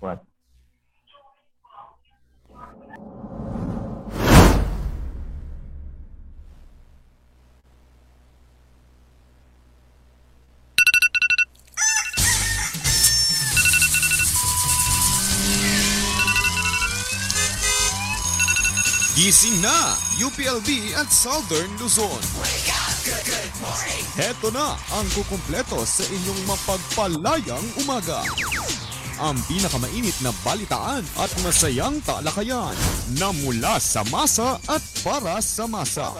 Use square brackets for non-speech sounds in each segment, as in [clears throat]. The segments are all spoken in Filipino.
What? Gising na, UPLB at Southern Luzon. Heto na ang kukumpleto sa inyong mapagpalayang umaga. Ang pinakamainit na balitaan at masayang talakayan na mula sa masa at para sa masa.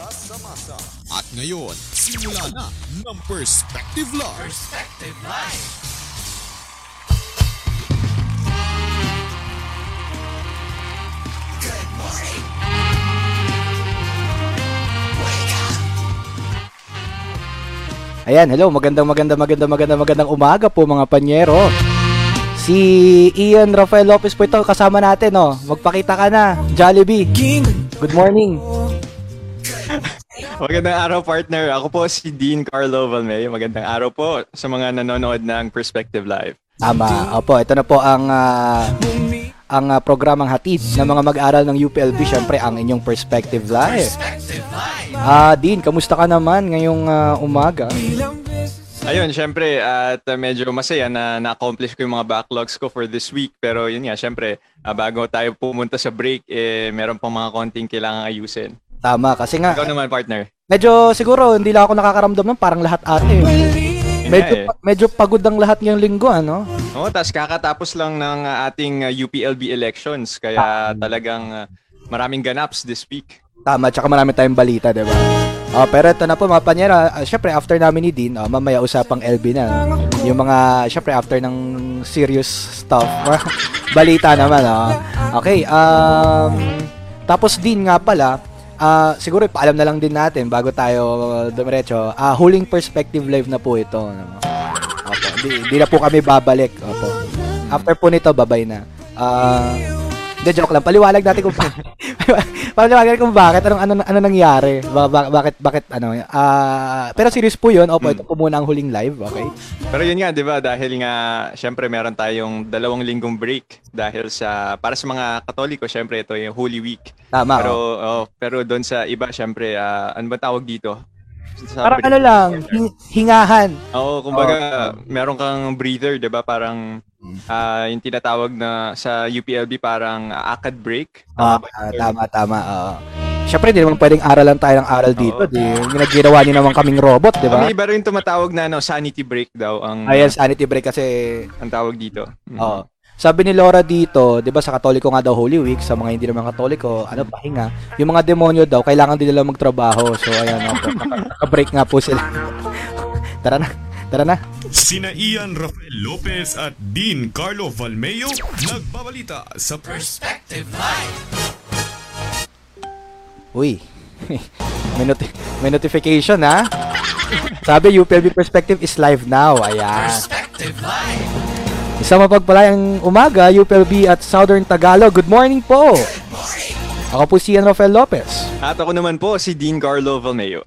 At ngayon, simula na ng Perspective Live. Perspective Live. Good morning. Ayan, hello, magandang magandang magandang magandang magandang umaga po mga panyero. Si Ian Rafael Lopez po ito kasama natin, oh. Magpakita ka na, Jollibee. Good morning. Magandang araw partner. Ako po si Dean Carlo Valmeo. Magandang araw po sa mga nanonood ng Perspective Live. Tama. Opo, ito na po ang ah, ang ah, programang hatid ng mga mag-aral ng UPLB, syempre ang inyong Perspective Live. Ah, Dean, kamusta ka naman ngayong ah, umaga? Ayun, syempre, at uh, medyo masaya na na-accomplish ko yung mga backlogs ko for this week. Pero yun nga, syempre, ah, bago tayo pumunta sa break, eh, meron pang mga konting kailangan ayusin. Tama, kasi nga, Ikaw naman, partner. medyo siguro hindi lang ako nakakaramdam ng parang lahat ate. Yun Medyo, nga, eh. medyo pagod ang lahat ngayong linggo, ano? Oo, tas kakatapos lang ng uh, ating uh, UPLB elections. Kaya talagang uh, maraming ganaps this week. Tama, tsaka marami tayong balita, di ba? Oh, pero ito na po mga panyera, uh, syempre after namin ni Dean, oh, mamaya usapang LB na. Yung mga, syempre after ng serious stuff, [laughs] balita naman, oh. Okay, um, tapos Dean nga pala, ah siguro paalam na lang din natin bago tayo dumiretso, ah huling perspective live na po ito. No? Opo, di, di na po kami babalik. Opo. After po nito, babay na. Ah, hindi, joke lang. Paliwalag natin kung bakit. [laughs] [laughs] Paliwalag natin kung bakit. Anong, ano, ano nangyari. Ba- ba- bakit, bakit, ano. Ah, pero serious po yun. Opo, ito po muna ang huling live. Okay? Pero yun nga, di ba, dahil nga, syempre meron tayong dalawang linggong break dahil sa, para sa mga katoliko, syempre ito yung Holy Week. Tama. Pero, oh. oh, pero doon sa iba, syempre, ah, ano ba tawag dito? Sa Parang ano lang, hing- hingahan. Oo, kumbaga, meron kang breather, di ba? Parang, ah, yung tinatawag na sa UPLB, parang ah, ACAD break. Ah, ba yung term? tama, tama. oo. Siyempre, di naman pwedeng aralan tayo ng aral dito. Oo. Di, ginagawa niyo naman kaming robot, di ba? may iba rin tumatawag na no, sanity break daw ang, Ayan, sanity break kasi ang tawag dito. Mm. Oo. Sabi ni Laura dito, 'di ba sa Katoliko nga daw Holy Week, sa mga hindi naman Katoliko, ano pahinga. Yung mga demonyo daw kailangan din nila magtrabaho. So ayan, opo, naka- naka-break nga po sila. [laughs] Tara na. Tara na. Sina Ian Rafael Lopez at Dean Carlo Valmeo nagbabalita sa Perspective Live. Uy. [laughs] may, noti- may notification ha. Sabi UPLB Perspective is live now. Ayan. Perspective Live. Isang mapagpalayang umaga, UPLB at Southern Tagalog. Good morning po. Ako po si Rafael Lopez. At ako naman po, si Dean Carlo Valmeo.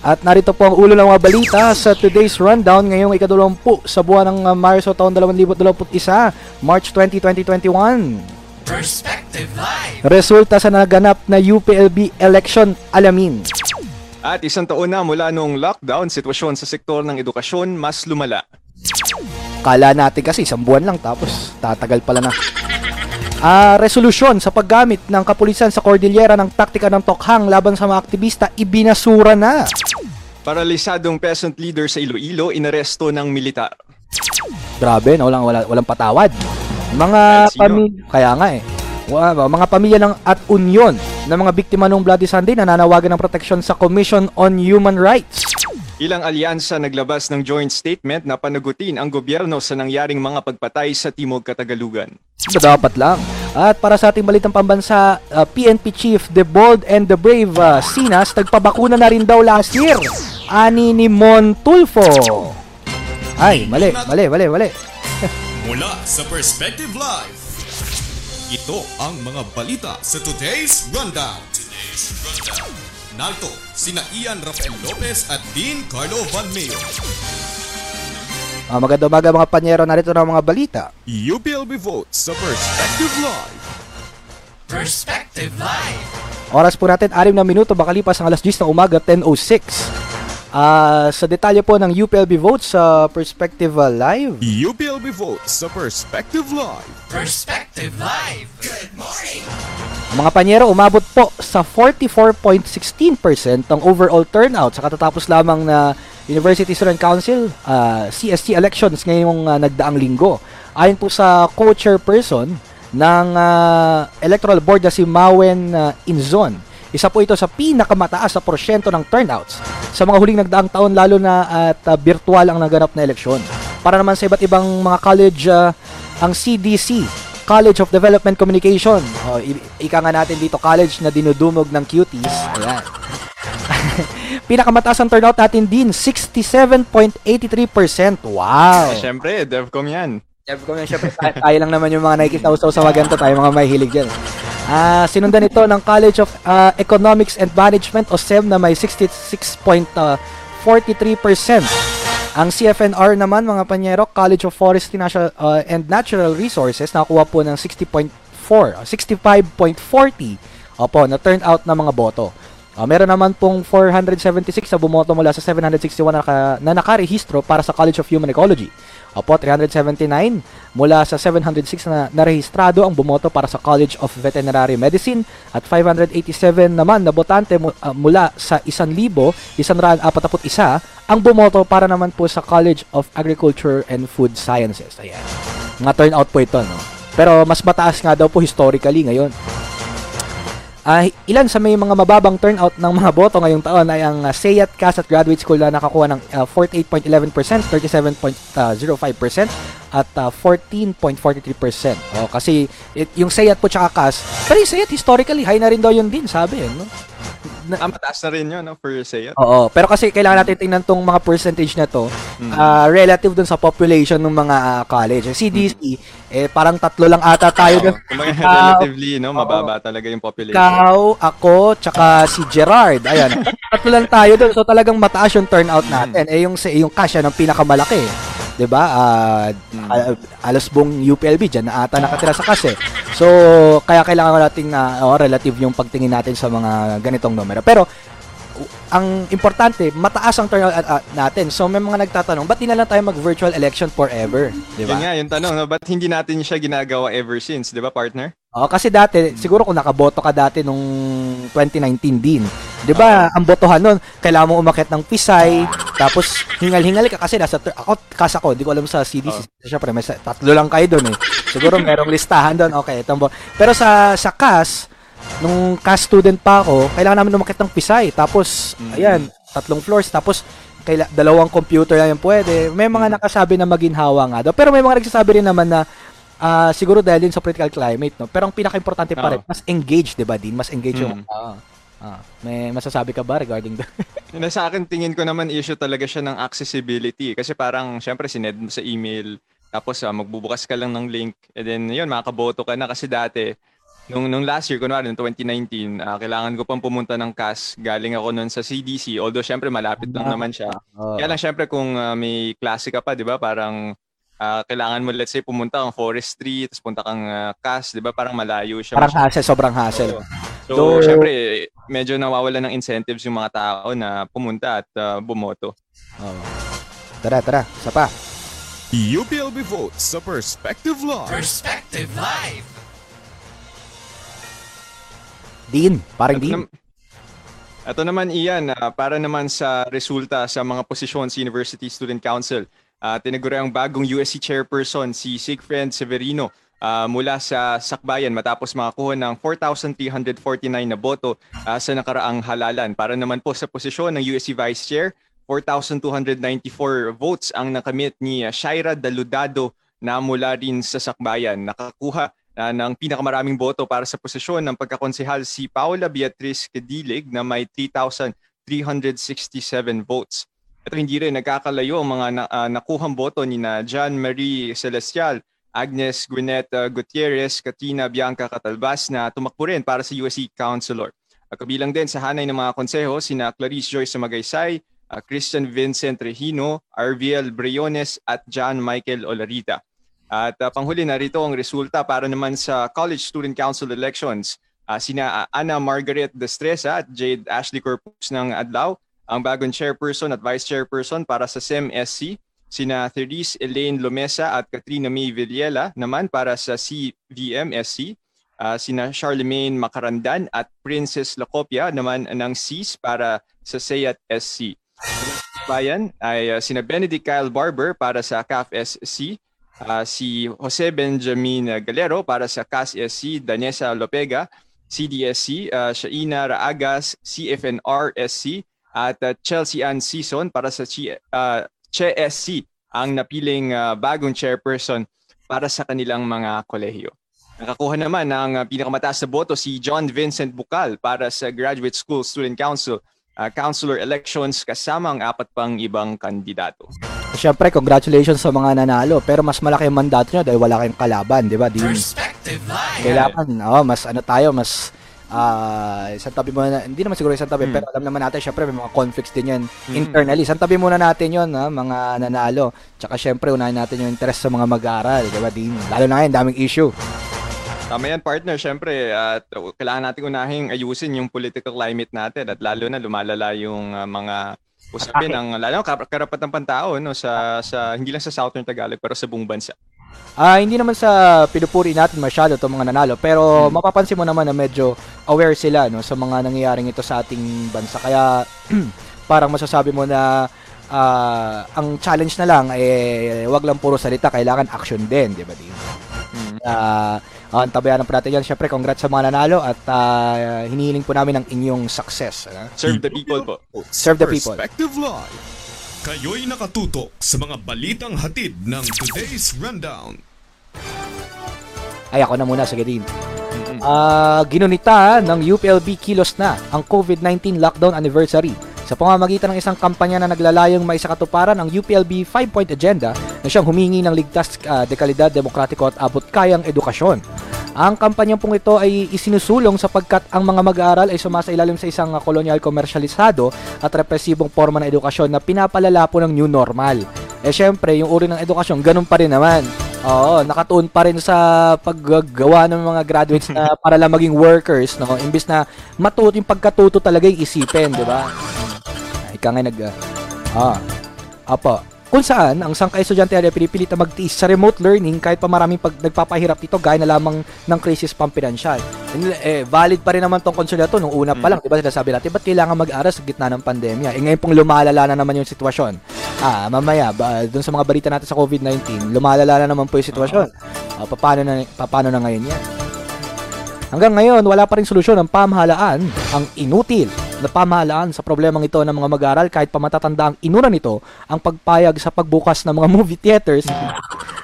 At narito po ang ulo ng mga balita sa today's rundown ngayong ikadalawampu sa buwan ng uh, Marso taon 2021, March 20, 2021. Perspective Live. Resulta sa naganap na UPLB election alamin. At isang taon na mula noong lockdown, sitwasyon sa sektor ng edukasyon mas lumala. Kala natin kasi isang buwan lang tapos tatagal pala na. Ah, resolusyon sa paggamit ng kapulisan sa Cordillera ng taktika ng tokhang laban sa mga aktivista ibinasura na. Paralisadong peasant leader sa Iloilo, inaresto ng militar. Grabe, no? walang, wala, walang patawad. Mga pamilya, kaya nga eh. Wa- mga pamilya ng at union ng mga biktima ng Bloody Sunday nananawagan ng proteksyon sa Commission on Human Rights. Ilang alyansa naglabas ng joint statement na panagutin ang gobyerno sa nangyaring mga pagpatay sa Timog Katagalugan. Dapat lang. At para sa ating balitang pambansa, uh, PNP Chief The Bold and the Brave uh, Sinas nagpabakuna na rin daw last year. Ani ni Montulfo. Ay, mali, mali, mali, mali. [laughs] Mula sa Perspective Live. Ito ang mga balita sa today's rundown. Today's rundown. Narito, sina Ian Rafael Lopez at Dean Carlo Valmeo. Ah, maganda umaga mga panyero, narito na ang mga balita. UPLB votes sa Perspective Live. Perspective Live. Oras po natin, 6 na minuto, makalipas ang alas 10 ng umaga, 10.06. Ah, sa detalye po ng UPLB votes sa Perspective ah, Live. UPLB votes sa Perspective Live. Perspective Live. Good morning. Mga panyero, umabot po sa 44.16% ang overall turnout sa katatapos lamang na University Student Council ah, CST elections ngayong ah, nagdaang linggo. Ayon po sa co-chairperson ng ah, electoral board na si Mawen ah, Inzon, isa po ito sa pinakamataas na porsyento ng turnouts sa mga huling nagdaang taon lalo na at ah, virtual ang naganap na eleksyon. Para naman sa iba't ibang mga college, ah, ang CDC, College of Development Communication. O, ika nga natin dito, college na dinudumog ng cuties. Ayan. [laughs] Pinakamataas ang turnout natin din, 67.83%. Wow! Eh, syempre, DevCom yan. Ko nga, syempre, tayo, tayo lang naman yung mga nakikisaw-saw sa mga ganito, tayo mga may hilig dyan. Ah, sinundan ito ng College of ah, Economics and Management o SEM na may 66.43%. Ang CFNR naman, mga panyero, College of Forestry National, ah, and Natural Resources, nakakuha po ng 60.4, ah, 65.40 opo, na turnout na mga boto. Ah, meron naman pong 476 na bumoto mula sa 761 na, naka, na nakarehistro para sa College of Human Ecology. Opo, 379 mula sa 706 na narehistrado ang bumoto para sa College of Veterinary Medicine at 587 naman na botante ah, mula sa 1,000, 141 ang bumoto para naman po sa College of Agriculture and Food Sciences. Ayan. Mga turnout po ito, no? Pero mas mataas nga daw po historically ngayon. Ah, ilan sa may mga mababang turnout ng mga boto ngayong taon ay ang uh, Sayat CAS at Graduate School na nakakuha ng ah, 48.11%, 37.05% at ah, 14.43%. Oh, kasi it, yung Sayat po tsaka CAS, pero yung Sayat historically high na rin daw yun din, sabi eh, no? [laughs] Ah, mataas na rin yun, no, for Sayat. Oo, pero kasi kailangan natin tingnan tong mga percentage na to Mm. ah, relative dun sa population ng mga ah, college. CDC, eh parang tatlo lang ata tayo dun. Kumbaga, Ikaw, relatively, no, mababa talaga yung population. Ikaw, ako, tsaka si Gerard. Ayan. [laughs] Tatlo lang tayo doon. So talagang mataas yung turnout natin. Eh yung yung cash yan ang pinakamalaki. 'Di ba? Ah, al- alas buong UPLB diyan na ata nakatira sa cash eh. So kaya kailangan nating na oh, relative yung pagtingin natin sa mga ganitong numero. Pero ang importante, mataas ang turnout ah, natin. So may mga nagtatanong, ba't di na lang tayo mag-virtual election forever? 'Di ba? Yun nga, yung tanong, no, ba't hindi natin siya ginagawa ever since, di ba, partner? Oo, kasi dati, siguro kung nakaboto ka dati nung 2019 din. 'Di ba? Ang botohan nun, kailangan mo umakyat ng Pisay, tapos hingal-hingal ka kasi nasa tur- ako kasa ko, di ko alam sa CDC. Syempre, may tatlo lang kayo doon eh. Siguro merong listahan doon. Okay, ito Pero sa sa CAS, nung CAS student pa ako, kailangan namin umakyat ng Pisay. Tapos ayan, tatlong floors tapos kaila, dalawang computer lang yung pwede. May mga nakasabi na maginhawa nga daw. Pero may mga nagsasabi rin naman na ah, siguro dahil din sa political climate, no? Pero ang pinaka-importante pa rin, Oo. mas engaged, 'di ba, din? Mas engaged yung Mm. ah, may masasabi ka ba regarding? [laughs] Yun na sa akin, tingin ko naman issue talaga siya ng accessibility. Kasi parang, syempre, sined mo sa email, tapos ah, magbubukas ka lang ng link, and then yun, makakaboto ka na. Kasi dati, nung, nung last year, kunwari, noong 2019, ah, kailangan ko pang pumunta ng CAS. Galing ako noon sa CDC, although syempre malapit lang naman siya. Oo. Kaya lang syempre kung ah, may klase ka pa, 'di ba? Parang ah, kailangan mo let's say pumunta kang forestry, tapos punta kang uh, CAS, 'di ba? Parang malayo siya. Parang hassle, sobrang hassle. So, Though- syempre medyo nawawala ng incentives yung mga tao na pumunta at ah, bumoto. Oo. Tara, tara, isa pa. UPLB votes sa Perspective Live. Perspective Live. Dean, parang Dean. nam- ito naman iyan, ah, para naman sa resulta sa mga posisyon sa University Student Council. Uh, tinaguri ang bagong USC chairperson si Sigfried Severino ah, mula sa Sakbayan matapos makakuha ng 4,349 na boto ah, sa nakaraang halalan. Para naman po sa posisyon ng USC Vice Chair, 4,294 votes ang nakamit ni ah, Shaira Daludado na mula rin sa Sakbayan. Nakakuha ah, ng pinakamaraming boto para sa posisyon ng pagkakonsehal si Paula Beatriz Kedilig na may 3,367 votes. Ito hindi rin nagkakalayo ang mga na, ah, nakuhang boto ni na John Marie Celestial, Agnes Gwyneth ah, Gutierrez, Katina Bianca Catalbas na tumakbo rin para sa USC Councilor. At kabilang din sa hanay ng mga konseho sina Clarice Joyce Magaysay, uh, Christian Vincent Regino, Arviel Briones at John Michael Olarita. At uh, panghuli narito ang resulta para naman sa College Student Council elections. Uh, sina uh, Ana Margaret Destresa at Jade Ashley Corpus ng Adlaw, ang bagong chairperson at vice chairperson para sa SEM-SC, sina Therese Elaine Lomesa at Katrina May Villela naman para sa CVM-SC, uh, sina Charlemagne Makarandan at Princess Lacopia naman ng CIS para sa SEAT SC. Bayan ay uh, sina Benedict Kyle Barber para sa CAF SC, uh, si Jose Benjamin Galero para sa CAS SC, Danesa Lopega, CDSC, uh, Shaina Raagas, CFNR SC, at uh, Chelsea Ann Season para sa Chi, uh, CHE-SC ang napiling uh, bagong chairperson para sa kanilang mga kolehiyo. Nakakuha naman ng pinakamataas na boto si John Vincent Bukal para sa Graduate School Student Council uh, councilor elections kasama ang apat pang ibang kandidato. Siyempre, congratulations sa mga nanalo. Pero mas malaki ang mandato nyo dahil wala kayong kalaban, di ba? Di, kailangan, oh, mas ano tayo, mas ah isang tabi muna, hindi naman siguro isang tabi, Mm. pero alam naman natin, syempre may mga conflicts din yan Mm. internally. Isang tabi muna natin yon ha, mga nanalo. Tsaka syempre, unahin natin yung interest sa mga mag-aaral, di ba, Dean? Lalo na ngayon, daming issue. Tama yan, partner. Siyempre, at uh, kailangan natin unahing ayusin yung political climate natin at lalo na lumalala yung uh, mga usapin ng lalo kar- karapatang pantao no sa sa hindi lang sa Southern Tagalog pero sa buong bansa. Ah, hindi naman sa pinupuri natin masyado itong mga nanalo, pero Hmm. mapapansin mo naman na medyo aware sila no sa mga nangyayaring ito sa ating bansa. Kaya [clears throat] parang masasabi mo na ah, ang challenge na lang eh wag lang puro salita, kailangan action din, 'di ba? Di? Mm. Ah, ang tabayan po natin yan. Syempre, congrats sa mga nanalo at ah, hinihiling po namin ang inyong success. ano? Serve the people po. Serve the people. Perspective Live. Kayo'y nakatutok sa mga balitang hatid ng today's rundown. Ay, ako na muna, sige din. Ah, ginunita ng UPLB kilos na ang COVID-19 lockdown anniversary sa pamamagitan ng isang kampanya na naglalayong maisakatuparan ang UPLB 5-point agenda na siyang humingi ng ligtas, ah, dekalidad, demokratiko at abot kayang edukasyon. Ang kampanya pong ito ay isinusulong sapagkat ang mga mag-aaral ay sumasailalim sa isang kolonyal komersyalisado at represibong forma ng edukasyon na pinapalala po ng new normal. Eh syempre, yung uri ng edukasyon, ganun pa rin naman. Oo, nakatuon pa rin sa paggagawa ng mga graduates na [laughs] para lang maging workers, no? Imbis na matuto yung pagkatuto talaga yung isipin, di ba? Ika nga nag... Ah, apa. Kung saan, ang sangkay estudyante ay pinipilit na magtiis sa remote learning kahit pa maraming pag nagpapahirap dito gaya na lamang ng crisis pampinansyal. Eh, valid pa rin naman tong na to nung una pa lang, di ba sinasabi natin, ba't kailangan mag-aral sa gitna ng pandemya? Eh ngayon pong lumalala na naman yung sitwasyon. Ah, mamaya, ba, dun sa mga balita natin sa COVID-19, lumalala na naman po yung sitwasyon. Ah, paano na, paano na ngayon yan? Hanggang ngayon, wala pa rin solusyon ang pamahalaan, ang inutil na pamahalaan sa problemang ito ng mga mag-aaral kahit pa matatanda ang inuna nito ang pagpayag sa pagbukas ng mga [laughs] movie theaters.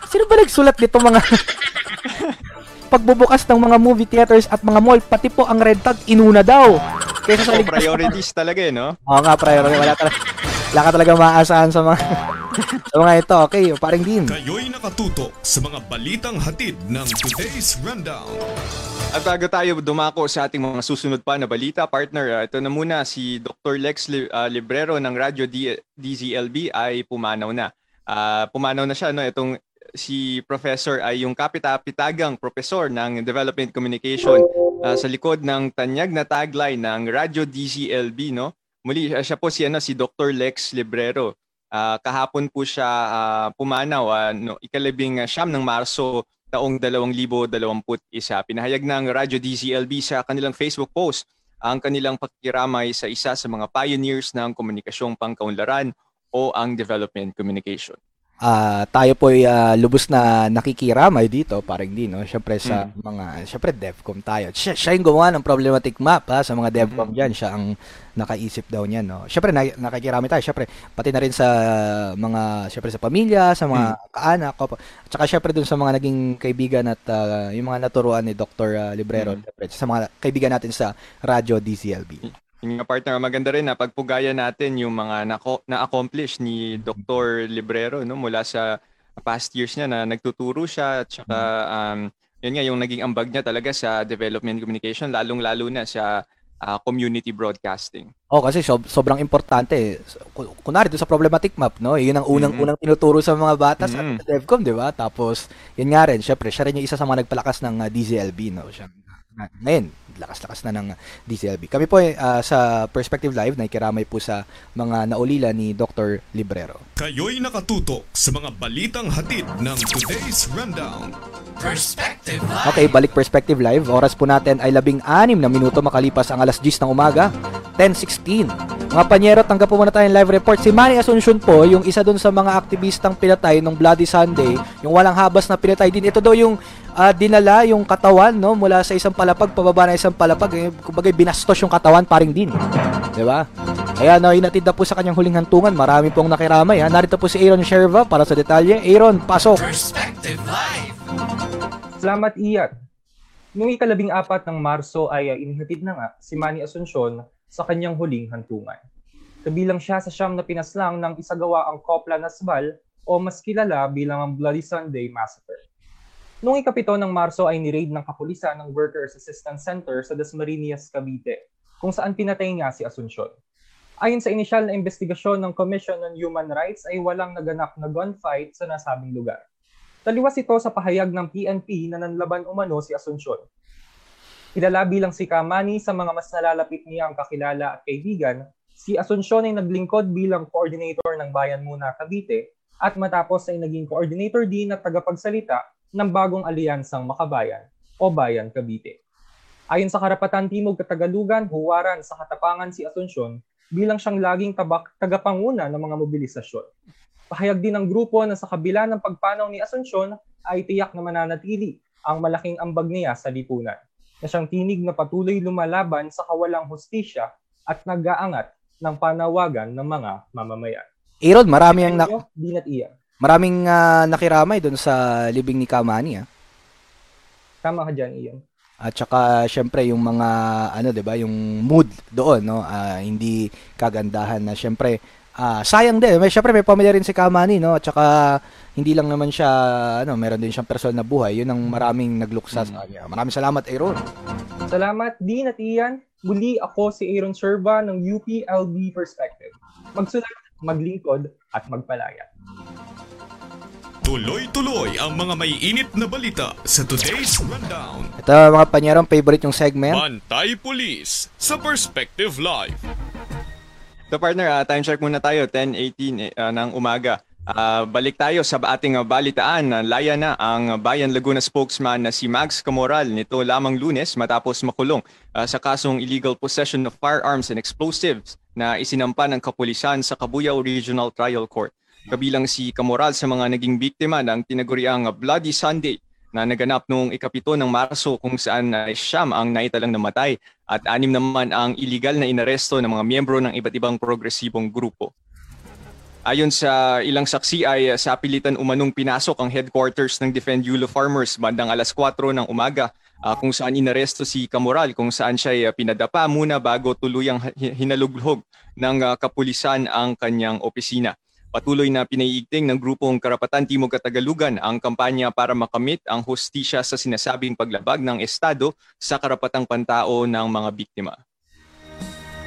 Sino ba nagsulat nito mga [laughs] pagbubukas ng mga movie theaters at mga mall, pati po ang red tag inuna daw. Kaysa sa ligtas priorities talaga eh, no? Oo nga, priority. Wala talaga, wala ka talaga maaasahan sa mga, sa mga ito. Okay, paring din. Kayo'y nakatutok sa mga balitang hatid ng today's rundown. At bago tayo dumako sa ating mga susunod pa na balita, partner, uh, ito na muna si Dr. Lex uh, Librero ng Radyo D- DZLB ay pumanaw na. Ah, pumanaw na siya, no? Itong si Professor ay yung kapitapitagang professor ng Development Communication ah, sa likod ng tanyag na tagline ng Radyo DZLB, no? Muli, ah, siya po si, ano, si Dr. Lex Librero. Ah, kahapon po siya ah, pumanaw, ah, no, ikalabing ah, siyam ng Marso taong 2021. Pinahayag ng Radyo DZLB sa kanilang Facebook post ang kanilang pakikiramay sa isa sa mga pioneers ng komunikasyong pangkaunlaran o ang development communication. Ah, tayo po ay ah, lubos na nakikiramay dito, parang din, no? Syempre sa mga, syempre DevCom tayo. Siya, siya yung gumawa ng problematic map ha, sa mga DevCom diyan, siya ang nakaisip daw niyan, no. Syempre na, nakikiramay tayo, syempre pati na rin sa mga syempre sa pamilya, sa mga kaanak, ko at saka syempre dun sa mga naging kaibigan at ah, yung mga naturuan ni Dr. ah, Librero, Mm. sa mga kaibigan natin sa Radyo DCLB. Yung nga partner, maganda rin na pagpugaya natin yung mga nako, na-accomplish ni Dr. Librero no mula sa past years niya na nagtuturo siya at saka um, yun nga yung naging ambag niya talaga sa development communication lalong-lalo na sa ah, community broadcasting. Oh, kasi sob- sobrang importante. eh. Ku- Kunwari doon sa problematic map, no? Yun ang unang Mhm. unang tinuturo sa mga bata sa Mhm. DevCom, 'di ba? Tapos yun nga rin, syempre, siya rin yung isa sa mga nagpalakas ng uh, DZLB, no? Siya na, ngayon, lakas-lakas na ng DZLB. Kami po ah, sa Perspective Live, nakikiramay po sa mga naulila ni Dr. Librero. Kayo'y nakatutok sa mga balitang hatid ng today's rundown. Perspective Live. Okay, balik Perspective Live. Oras po natin ay labing anim na minuto makalipas ang alas 10 ng umaga. 10.16. Mga panyero, tanggap po muna tayong live report. Si Manny Asuncion po, yung isa dun sa mga aktivistang pinatay nung Bloody Sunday, yung walang habas na pinatay din. Ito daw yung ah, dinala yung katawan no mula sa isang palapag pababa na isang palapag eh, kumbaga binastos yung katawan paring din di ba kaya no inatid na po sa kanyang huling hantungan marami pong nakiramay ha narito po si Aaron Sherva para sa detalye Aaron pasok Perspective Live. Salamat, Iyat. Noong ikalabing apat ng Marso ay uh, inihatid na nga si Manny Asuncion sa kanyang huling hantungan. Kabilang siya sa siyam na pinaslang ng isagawa ang Kopla Nasbal o mas kilala bilang ang Bloody Sunday Massacre. Noong ikapito ng Marso ay niraid ng kapulisan ng Workers Assistance Center sa Dasmariñas, Cavite, kung saan pinatay nga si Asuncion. Ayon sa inisyal na investigasyon ng Commission on Human Rights ay walang naganap na gunfight sa nasabing lugar. Taliwas ito sa pahayag ng PNP na nanlaban umano si Asuncion. Kilala bilang si Kamani sa mga mas nalalapit niyang kakilala at kaibigan, si Asuncion ay naglingkod bilang coordinator ng Bayan Muna Cavite at matapos ay naging coordinator din at tagapagsalita ng bagong alyansang Makabayan o Bayan Cavite. Ayon sa Karapatan Timog Katagalugan, huwaran sa katapangan si Asuncion bilang siyang laging tabak, tagapanguna ng mga mobilisasyon. Pahayag din ng grupo na sa kabila ng pagpanaw ni Asuncion ay tiyak na mananatili ang malaking ambag niya sa lipunan na siyang tinig na patuloy lumalaban sa kawalang hustisya at nag-aangat ng panawagan ng mga mamamayan. Aaron marami ang na- Ano? Dinat iya. maraming ah, nakiramay doon sa libing ni Kamani ah. Tama ka dyan, Ian. At saka syempre yung mga ano 'di ba, yung mood doon no, ah, hindi kagandahan na syempre ah, sayang din. May syempre may pamilya rin si Kamani no, at saka hindi lang naman siya ano, meron din siyang personal na buhay. 'Yun ang maraming nagluksa sa kanya. Maraming salamat Aaron. Salamat, Dean at Ian. Muli ako si Aaron Serva ng UPLB Perspective. Magsulat, maglingkod, at magpalaya. Tuloy-tuloy ang mga may init na balita sa today's rundown. Ito mga panyerong favorite yung segment. Bantay Police sa Perspective Live. So partner, ah, time check muna tayo, 10.18 uh, ng umaga. Ah, balik tayo sa ating ah, balitaan. Uh, laya na ang Bayan Laguna spokesman na si Max Camoral nito lamang lunes matapos makulong ah, sa kasong illegal possession of firearms and explosives na isinampa ng kapulisan sa Cabuyao Regional Trial Court. Kabilang si Camoral sa mga naging biktima ng tinaguriang Bloody Sunday na naganap noong ikapito ng Marso kung saan uh, siyam ang naitalang namatay at anim naman ang illegal na inaresto ng mga miyembro ng iba't ibang progresibong grupo. Ayon sa ilang saksi ay sa pilitan umanong pinasok ang headquarters ng Defend Yulo Farmers bandang alas 4 ng umaga uh, kung saan inaresto si Camoral kung saan siya ay, uh, pinadapa muna bago tuluyang hi- hinalughog ng uh, kapulisan ang kanyang opisina. Patuloy na pinaiigting ng grupong Karapatan Timog Katagalugan ang kampanya para makamit ang hustisya sa sinasabing paglabag ng Estado sa karapatang pantao ng mga biktima.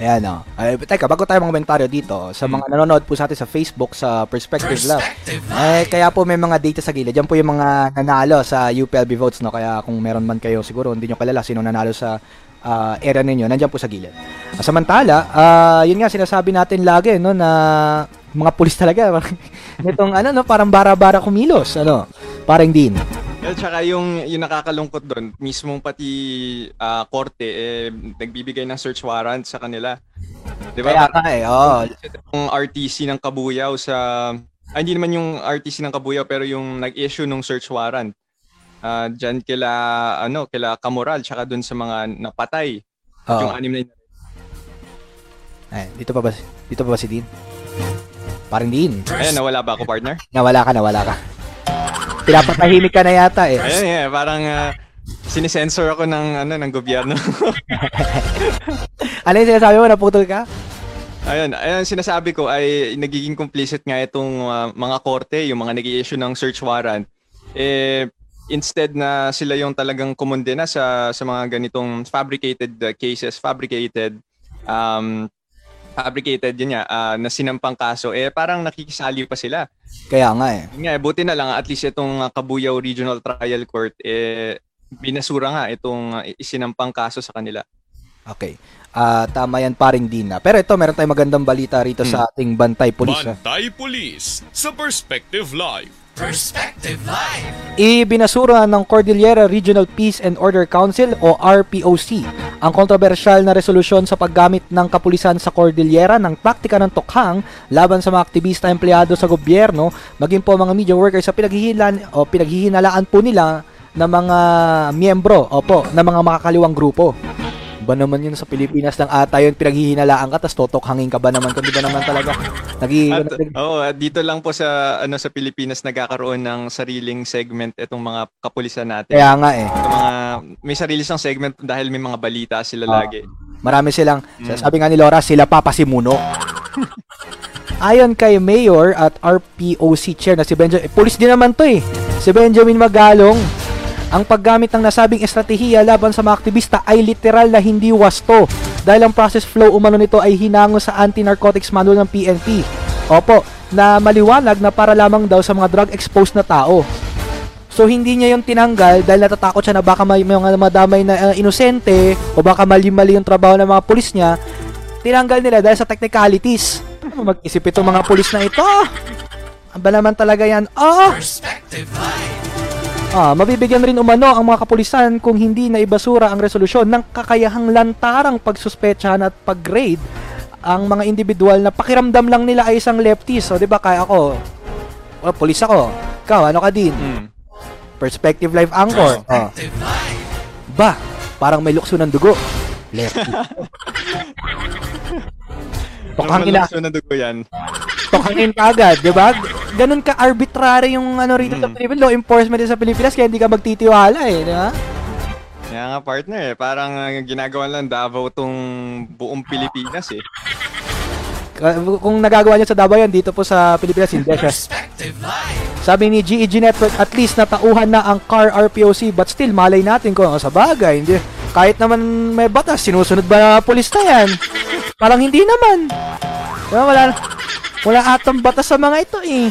Ayan o. Ay, teka, bago tayo mga komentaryo dito, sa mga nanonood po sa atin sa Facebook, sa Perspective Lab, Perspective Eh, Live. kaya po may mga data sa gilid. Yan po yung mga nanalo sa UPLB votes, no? Kaya kung meron man kayo, siguro hindi nyo kalala sino nanalo sa ah, area ninyo, nandyan po sa gilid. Samantala, ah, yun nga sinasabi natin lagi, no, na mga pulis talaga. [laughs] Nitong ano, no, parang bara-bara kumilos, ano, parang din. At saka yung, yung nakakalungkot doon, mismong pati ah, korte, eh, nagbibigay ng search warrant sa kanila. Di ba? Kaya nga eh, oh, Yung RTC ng Kabuyao sa... Ah, hindi naman yung RTC ng Kabuyao, pero yung nag-issue ng search warrant. Ah, dyan kila, ano, kila Kamoral, tsaka doon sa mga napatay. Oo. Yung anim na Ay, dito pa ba, dito pa ba si Dean? Parang Dean. Ayan, nawala ba ako, partner? Nawala ka, nawala ka. Pinapatahimik ka na yata eh. Ayan, yeah, parang ah, sinisensor ako ng, ano, ng gobyerno. [laughs] Ano yung sinasabi mo? Naputol ka? Ayun, ayun sinasabi ko ay nagiging complicit nga itong ah, mga korte, yung mga nag issue ng search warrant. Eh, instead na sila yung talagang kumondena sa sa mga ganitong fabricated uh, cases, fabricated um fabricated yun nga uh, na sinampang kaso eh parang nakikisali pa sila. Kaya nga eh. Yun nga, eh, buti na lang at least itong uh, Kabuyao Regional Trial Court eh binasura nga itong uh, isinampang kaso sa kanila. Okay. Ah, tama yan paring Dina. Pero ito, meron tayong magandang balita rito sa ating Bantay Police. Bantay Police sa Perspective Live. Perspective Live. Ibinasura ng Cordillera Regional Peace and Order Council o RPOC ang kontrobersyal na resolusyon sa paggamit ng kapulisan sa Cordillera ng taktika ng tokhang laban sa mga aktivista empleyado sa gobyerno maging po mga media workers sa pinaghihilan o pinaghihinalaan po nila ng mga miyembro opo ng mga makakaliwang grupo. Ba naman yun sa Pilipinas lang ata yun pinaghihinalaan ka tapos totokhangin ka ba naman kung di ba naman talaga nagi At, oh, at dito lang po sa ano sa Pilipinas nagkakaroon ng sariling segment itong mga kapulisan natin. kaya nga eh Itong mga may sarili siyang segment dahil may mga balita sila Ah. lagi. Marami silang, sabi nga ni Laura, sila pa pasimuno. [laughs] Ayon kay Mayor at RPOC Chair na si Benjamin, eh, police din naman to eh, si Benjamin Magalong, ang paggamit ng nasabing estratehiya laban sa mga aktivista ay literal na hindi wasto dahil ang process flow umano nito ay hinango sa Anti-Narcotics Manual ng PNP. Opo, na maliwanag na para lamang daw sa mga drug exposed na tao. So hindi niya yung tinanggal dahil natatakot siya na baka may mga madamay na uh, inosente o baka mali-mali yung trabaho ng mga pulis niya. Tinanggal nila dahil sa technicalities. Ano mag-isip itong mga pulis na ito? Aba naman talaga yan. Live. Ah, mabibigyan rin umano ang mga kapulisan kung hindi na ibasura ang resolusyon ng kakayahang lantarang pagsuspetsahan at pag-grade ang mga individual na pakiramdam lang nila ay isang leftist. So, di ba, kaya ako, oh, pulis ako. Ikaw, ano ka din? Mm. Perspective Live Anchor. Oh. Live. Ba, parang may lukso ng dugo. Lefty. [laughs] Tokhangin na, Lumalukso na dugo yan. tokhangin ka agad, di ba? Ganun ka arbitrary yung ano rito sa Mm. Pilipinas, law enforcement din sa Pilipinas, kaya hindi ka magtitiwala eh, di ba? Kaya nga partner eh, parang uh, ginagawa lang Davao tong buong Pilipinas eh. Kung nagagawa niya sa Davao yan, dito po sa Pilipinas, hindi siya. Perspective Live. Sabi ni GEG Network, at least natauhan na ang car RPOC, but still, malay natin kung ano sa bagay. Hindi, kahit naman may batas, sinusunod ba na polis na yan? Parang hindi naman. Diba, wala, wala atang batas sa mga ito eh.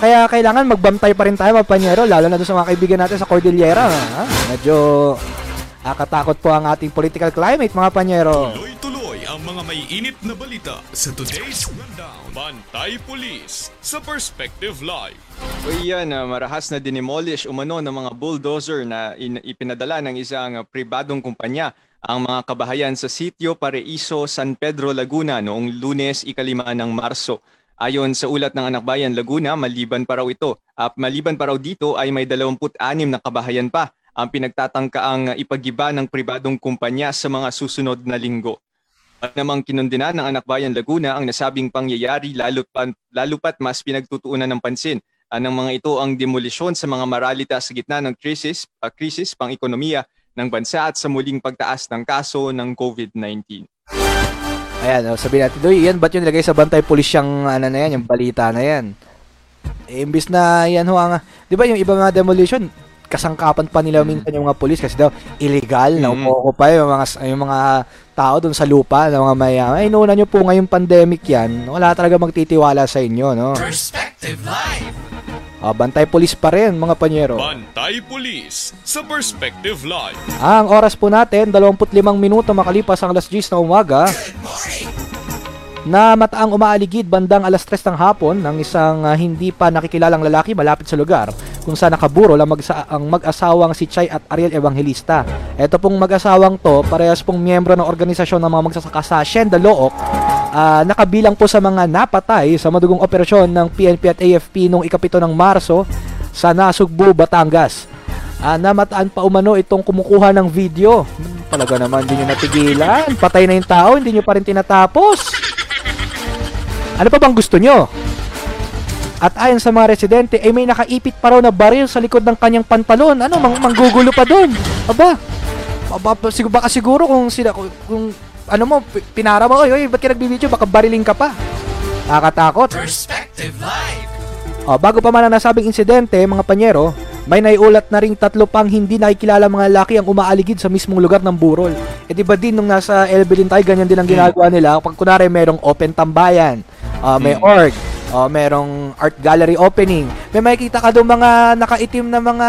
Kaya kailangan magbantay pa rin tayo, mapanyero, lalo na doon sa mga kaibigan natin sa Cordillera. Ha? Medyo nakakatakot po ang ating political climate, mga panyero. Ang mga may init na balita sa today's rundown. Bantay Police sa Perspective Live. O yan, uh, marahas na dinimolish umano ng mga bulldozer na in- ipinadala ng isang pribadong kumpanya ang mga kabahayan sa sitio Pareiso, San Pedro, Laguna noong lunes ikalima ng Marso. Ayon sa ulat ng Anakbayan Laguna, maliban pa raw ito. At maliban pa raw dito ay may 26 na kabahayan pa ang pinagtatangkaang ipagiba ng pribadong kumpanya sa mga susunod na linggo. At namang kinundina ng Anakbayan Laguna ang nasabing pangyayari lalo, pa, lalo pat mas pinagtutuunan ng pansin ng mga ito ang demolisyon sa mga maralita sa gitna ng krisis, uh, krisis pang-ekonomiya ng bansa at sa muling pagtaas ng kaso ng COVID-19. Ayan, oh, sabihin natin, Doy, yan, ba't yung nilagay sa bantay pulis yung, ano na yan, yung balita na yan? Eh, imbis na yan ho ang, di ba yung iba mga demolition, kasangkapan pa nila minsan yung mga pulis kasi daw illegal na Mm. umuoko pa yung mga yung mga tao doon sa lupa ng mga mayaman. Ay, noon nyo po ngayong pandemic yan, wala talaga magtitiwala sa inyo, no? Perspective Live. Ah, bantay pulis pa rin, mga panyero. Bantay Police sa Perspective Live. Ang oras po natin, 25 minuto makalipas ang alas 10 na umaga. Na mataang umaaligid bandang alas 3 ng hapon ng isang ah, hindi pa nakikilalang lalaki malapit sa lugar kung saan nakaburo lang magsa- ang mag-asawang si Chay at Ariel Evangelista. Ito pong mag-asawang to, parehas pong miyembro ng organisasyon ng mga magsasaka sa Hacienda Look, ah, nakabilang po sa mga napatay sa madugong operasyon ng PNP at AFP noong ikapito ng Marso sa Nasugbu, Batangas. Ah, namataan pa umano itong kumukuha ng video. Hmm, Talaga naman, hindi nyo natigilan. Patay na yung tao, hindi nyo pa rin tinatapos. Ano pa bang gusto nyo? At ayon sa mga residente, ay may nakaipit pa raw na baril sa likod ng kanyang pantalon. Ano, mang manggugulo pa doon. Aba, aba siguro, baka siguro kung sila, kung, kung ano mo, pi- pinara mo, oy, oy, ba't ka nagbibideo? Baka bariling ka pa. Nakakatakot. Perspective Live. Oh, bago pa man ang nasabing insidente, mga panyero, May naiulat na ring tatlo pang hindi nakikilala mga lalaki ang umaaligid sa mismong lugar ng burol. E di ba din nung nasa LB din tayo, ganyan din ang ginagawa nila. Pag kunwari merong open tambayan, ah, may Mm. org, ah, merong art gallery opening, may makikita ka doon mga nakaitim na mga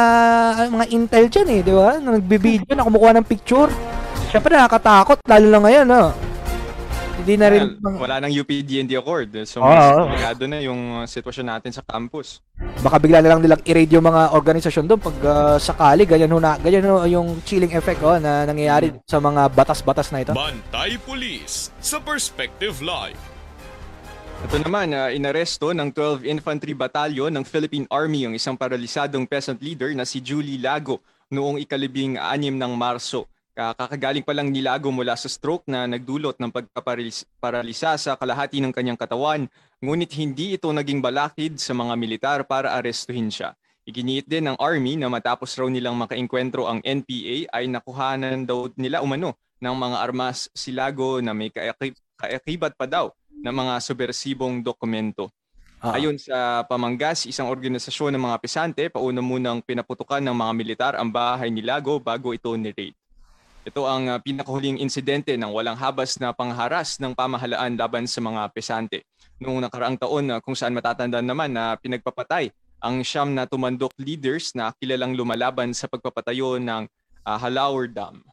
ah, mga intel dyan eh, di ba? Na nagbibideo na kumukuha ng picture. Siyempre nakakatakot, lalo na ngayon, no? Hindi na rin... Well, wala nang UPD&D Accord. So, Oo, mas na yung uh, sitwasyon natin sa campus. baka bigla na lang nilang i-raid yung mga organisasyon doon pag ah, sakali ganyan ho na ganyan ho yung chilling effect oh, na nangyayari sa mga batas-batas na ito. Bantay Police sa Perspective Live. Ito naman, uh, inaresto ng 12 Infantry Battalion ng Philippine Army ang isang paralisadong peasant leader na si Julie Lago noong ikalibing anim ng Marso. Ka- Kakagaling pa lang ni Lago mula sa stroke na nagdulot ng pagkaparalisa sa kalahati ng kanyang katawan, ngunit hindi ito naging balakid sa mga militar para arestuhin siya. Iginiit din ng Army na matapos raw nilang makaengkwentro ang NPA ay nakuhanan daw nila umano ng mga armas si Lago na may kaakibat pa daw ng mga subversibong dokumento. Ah. Ayon sa Pamanggas, isang organisasyon ng mga pisante, pauna munang pinaputukan ng mga militar ang bahay ni Lago bago ito ni-raid. Ito ang uh, pinakahuling insidente ng walang habas na pangharas ng pamahalaan laban sa mga pesante. Noong nakaraang taon uh, kung saan matatandaan naman na pinagpapatay ang siyam na tumandok leaders na kilalang lumalaban sa pagpapatayo ng uh, Halauer Dam.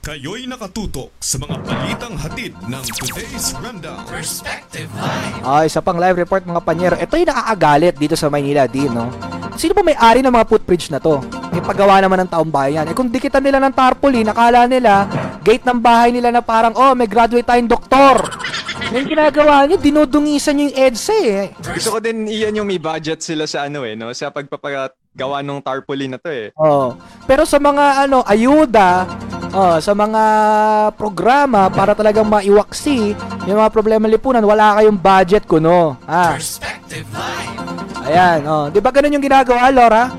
Kayo'y nakatutok sa mga balitang hatid ng today's rundown. Perspective Live. Ah, isa pang live report mga panyero. Ito yung nakakagalit dito sa Maynila din, no? Sino ba may-ari ng mga footbridge na to? May paggawa naman ng taong bayan. Eh kung dikitan nila ng tarpaulin, nakala nila, gate ng bahay nila na parang, oh, may graduate tayong doktor. Yung ginagawa nyo, dinudungisan nyo yung EDSA eh. Gusto ko din iyan yung may budget sila sa ano eh, no? Sa pagpapagawa ng tarpaulin na to eh. Oh. Pero sa mga ano, ayuda, oh, sa mga programa para talagang maiwaksi yung mga problema lipunan, wala kayong budget kuno. Ah. Perspective Live. Ayan, oh. 'Di ba ganun yung ginagawa, Laura?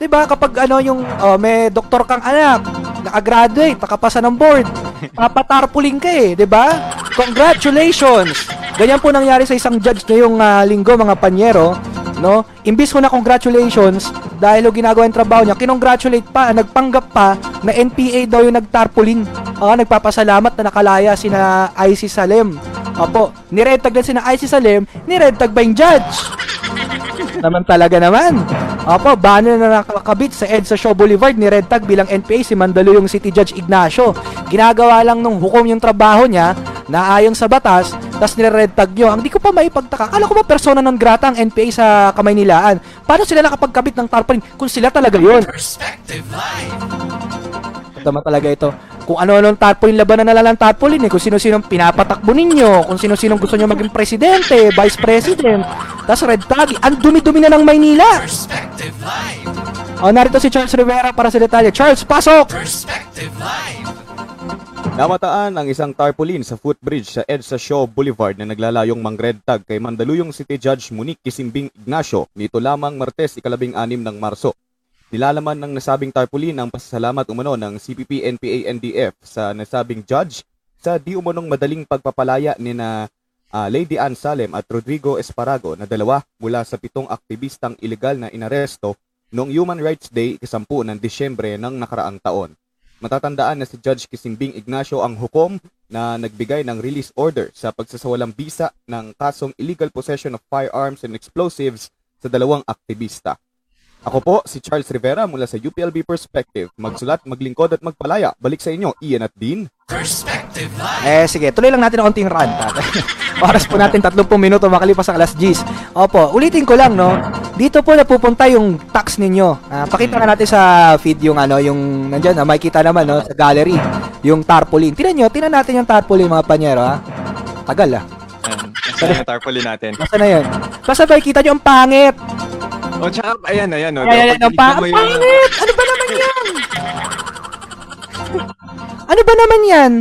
'Di ba kapag ano yung oh, may doktor kang anak, nakagraduate, nakapasa ng board, [laughs] papatarpuling ka eh, 'di ba? Congratulations. Ganyan po nangyari sa isang judge ngayong ah, linggo, mga panyero, no? Imbis ko na congratulations dahil yung ginagawa yung trabaho niya, kinongratulate pa, nagpanggap pa na NPA daw yung nagtarpulin. Ah, nagpapasalamat na nakalaya sina IC Salem. Opo, niredtag din sina IC Salem, niredtag ba yung judge? [laughs] naman talaga naman. Opo, banner na nakakabit sa EDSA Show Boulevard ni Red Tag bilang NPA si Mandaluyong City Judge Ignacio. Ginagawa lang nung hukom yung trabaho niya na ayon sa batas, tas nire-red tag nyo. Ang di ko pa maipagtaka. Kala ko ba persona non grata ang NPA sa Kamaynilaan? Paano sila nakapagkabit ng tarpaulin kung sila talaga? Perspective Live. Tama talaga ito. Kung ano-ano ang tarpaulin, labanan na lang ang tarpaulin eh. Kung sino-sino pinapatakbo ninyo, kung sino-sino gusto nyo maging presidente, vice president, tas red tag. Ang dumi-dumi na ng Maynila. Perspective Live. O, narito si Charles Rivera para sa detalye. Charles, pasok! Perspective Live. Namataan ang isang tarpaulin sa footbridge sa EDSA Shaw Boulevard na naglalayong mangred tag kay Mandaluyong City Judge Monique Kisimbing Ignacio nito lamang Martes ikalabing anim ng Marso. Nilalaman ng nasabing tarpaulin ang pasasalamat umano ng CPP NPA NDF sa nasabing judge sa di umanong madaling pagpapalaya ni na ah, Lady Ann Salem at Rodrigo Esparago na dalawa mula sa pitong aktivistang ilegal na inaresto noong Human Rights Day ikasampu ng Disyembre ng nakaraang taon. Matatandaan na si Judge Kisimbing Ignacio ang hukom na nagbigay ng release order sa pagsasawalang bisa ng kasong illegal possession of firearms and explosives sa dalawang aktivista. Ako po si Charles Rivera mula sa UPLB Perspective. Magsulat, maglingkod at magpalaya. Balik sa inyo, Ian at Dean. Perspective Live. Eh, sige. Tuloy lang natin ang konting rant. [laughs] Oras po natin 30 minuto makalipas ang alas 10. Opo, ulitin ko lang, no? Dito po napupunta yung tax ninyo. Ah, pakita nga natin sa feed yung ano, yung nandiyan, na makikita naman, no? Sa gallery. Yung tarpaulin. Tinan nyo, tinan natin yung tarpaulin, mga panyero, ha? Tagal, ah. Ayan, nasa yung tarpaulin natin. Nasaan na yun? Kasabay, kita nyo ang pangit. O, tsaka, ayan, ayan. O, Ayan, ayan, ang tinignan pa- pangit! Ano ba naman yan? Ano ba naman yan?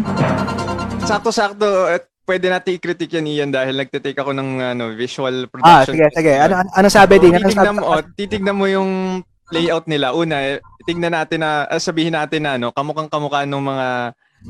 Sakto-sakto, at pwede natin i-critic yan Ian dahil nagtitake ako ng ano, Ah, visual production. sige, sige. Ano, ano, ano sabi din? Ano titignan sabi? mo, oh, titignan mo yung layout nila. Una, eh, tignan natin na, ah, sabihin natin na, ano, kamukhang kamukha ng mga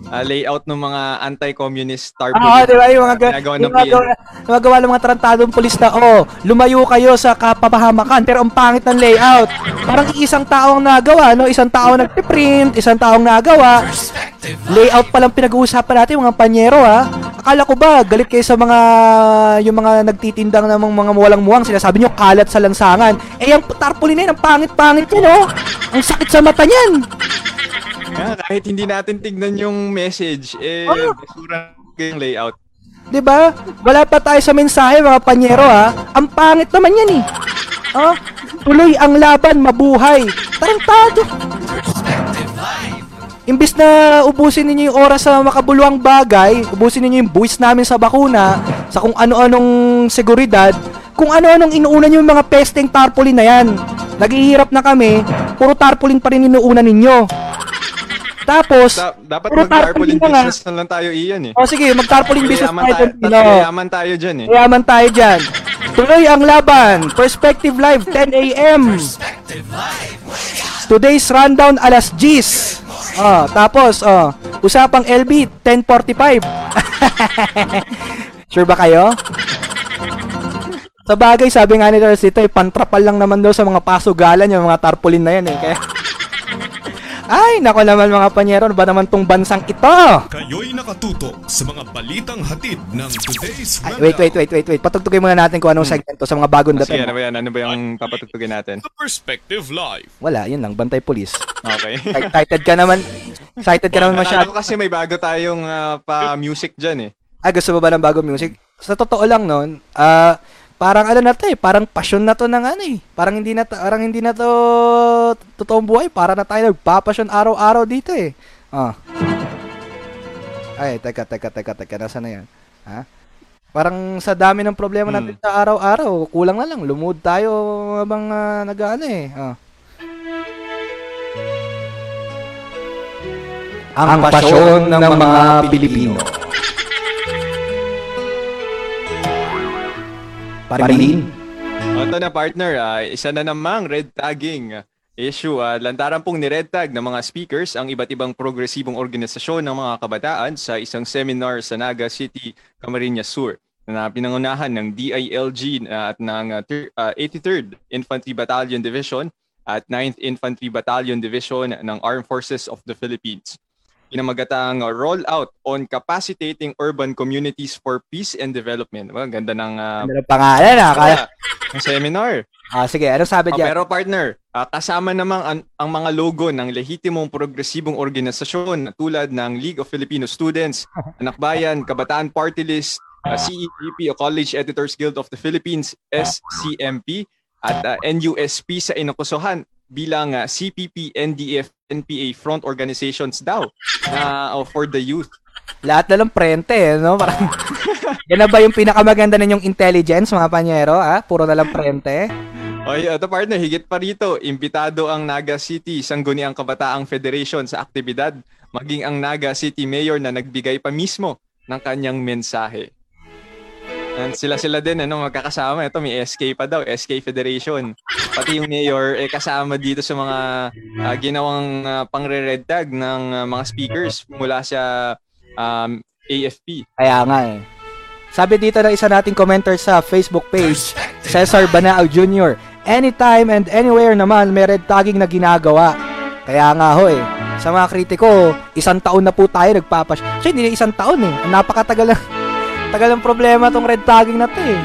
ah, layout ng mga anti-communist Oo, tarpaulin. di ba? Yung mga, ga- yung ng mga, gawa, mga gawa ng mga tarantadong pulis na, oh, lumayo kayo sa kapapahamakan, pero ang pangit ng layout. Parang isang taong nagawa, no? Isang taong nagpiprint, isang taong nagawa. Perspective Layout pa lang pinag-uusapan natin, mga panyero, ha? Akala ko ba, galit kayo sa mga, yung mga nagtitindang ng mga walang muwang, sinasabi nyo, kalat sa lansangan. Eh, yung tarpaulin na yun, ang pangit-pangit yan, oh. Ang sakit sa mata niyan. Kaya kahit hindi natin tignan yung message, eh, Oh. basura yung layout. 'Di ba? Wala pa tayo sa mensahe mga panyero ha. Ang pangit naman 'yan eh. Oh, tuloy ang laban, mabuhay. Tarantado. Imbis na ubusin ninyo yung oras sa makabuluhang bagay, ubusin ninyo yung buwis namin sa bakuna, sa kung ano-anong seguridad, kung ano-anong inuuna nyo yung mga pesteng tarpaulin na yan. Naghihirap na kami, puro tarpaulin pa rin inuuna ninyo. Tapos, Da- dapat mag-tarpaulin business na lang tayo iyan eh. oh sige, mag-tarpaulin business tayo. tayo, dun, Pino. yaman tayo dyan eh. Yaman tayo dyan. Tuloy ang laban. Perspective Live, 10 a.m. Today's rundown alas 10. Oh, tapos, oh, usapang LB, 10.45. [laughs] sure ba kayo? Sa bagay, sabi nga ni Rosita, eh, pantrapal lang naman daw sa mga pasugalan yung mga tarpaulin na yan eh. Kaya... Ay, nako naman mga panyero, ano ba naman tong bansang ito? Kayo'y nakatutok sa mga balitang hatid ng today's Ay, wait, wait, wait, wait, wait. Patugtugin muna natin kung anong segmento sa mga bagong Sige, ano dating. ba yan? Ano ba yung papatutugin natin? The Perspective Live. Wala, yun lang, bantay pulis. Okay. [laughs] Excited ka naman. Excited ka naman masyado. Kasi may bago tayong ah, pa-music dyan eh. Ah, gusto mo ba ng bagong music? Sa totoo lang noon, ah, parang ano na to eh, parang passion na to ng ano eh. Parang hindi na to, parang hindi na to totoong buhay, para na tayo nagpapasyon araw-araw dito eh. Ah. Ay, teka, teka, teka, teka, nasa na yan? Ha? Parang sa dami ng problema Hmm. natin sa araw-araw, kulang na lang, lumod tayo habang uh, nag-ano eh. Ah. Ang pasyon ng mga Pilipino. Parin. O, Ito na partner, ah, isa na namang red tagging issue. Ah, lantaran pong ni-red tag ng mga speakers ang iba't ibang progresibong organisasyon ng mga kabataan sa isang seminar sa Naga City, Camarines Sur na pinangunahan ng DILG ah, at ng ah, thir- ah, 83rd Infantry Battalion Division at 9th Infantry Battalion Division ng Armed Forces of the Philippines. Pinamagatang ah, Rollout on Capacitating Urban Communities for Peace and Development. Well, ganda ng ah, Ano ng pangalan ah? Kaya, ng seminar. ah, sige, ano sabi Oh, diyan? pero partner, ah, kasama namang ang, ang mga logo ng lehitimong progresibong organisasyon tulad ng League of Filipino Students, [laughs] Anakbayan, Kabataan Party List, uh, CEGP o College Editors Guild of the Philippines, SCMP, at ah, NUSP sa Inakusuhan bilang ah, CPP, NDF, NPA front organizations daw na oh, for the youth. Lahat na lang prente eh, no? Parang, [laughs] yan na ba yung pinakamaganda ninyong intelligence, mga panyero, ah? Puro na lang prente? Oy, ito partner, higit pa rito, imbitado ang Naga City Sangguniang Kabataang Federation sa aktibidad, maging ang Naga City Mayor na nagbigay pa mismo ng kanyang mensahe. And sila-sila din, ano, magkakasama. Ito, may SK pa daw, SK Federation. Pati yung mayor, eh, kasama dito sa mga ah, ginawang uh, pangre-red tag ng ah, mga speakers mula sa um, AFP. Kaya nga eh. Sabi dito ng isa nating commenter sa Facebook page, Cesar Banao Jr., anytime and anywhere naman may red tagging na ginagawa. Kaya nga ho eh. Sa mga kritiko, isang taon na po tayo nagpapas. So hindi na isang taon eh. Napakatagal ng tagal ng problema tong red tagging na to eh.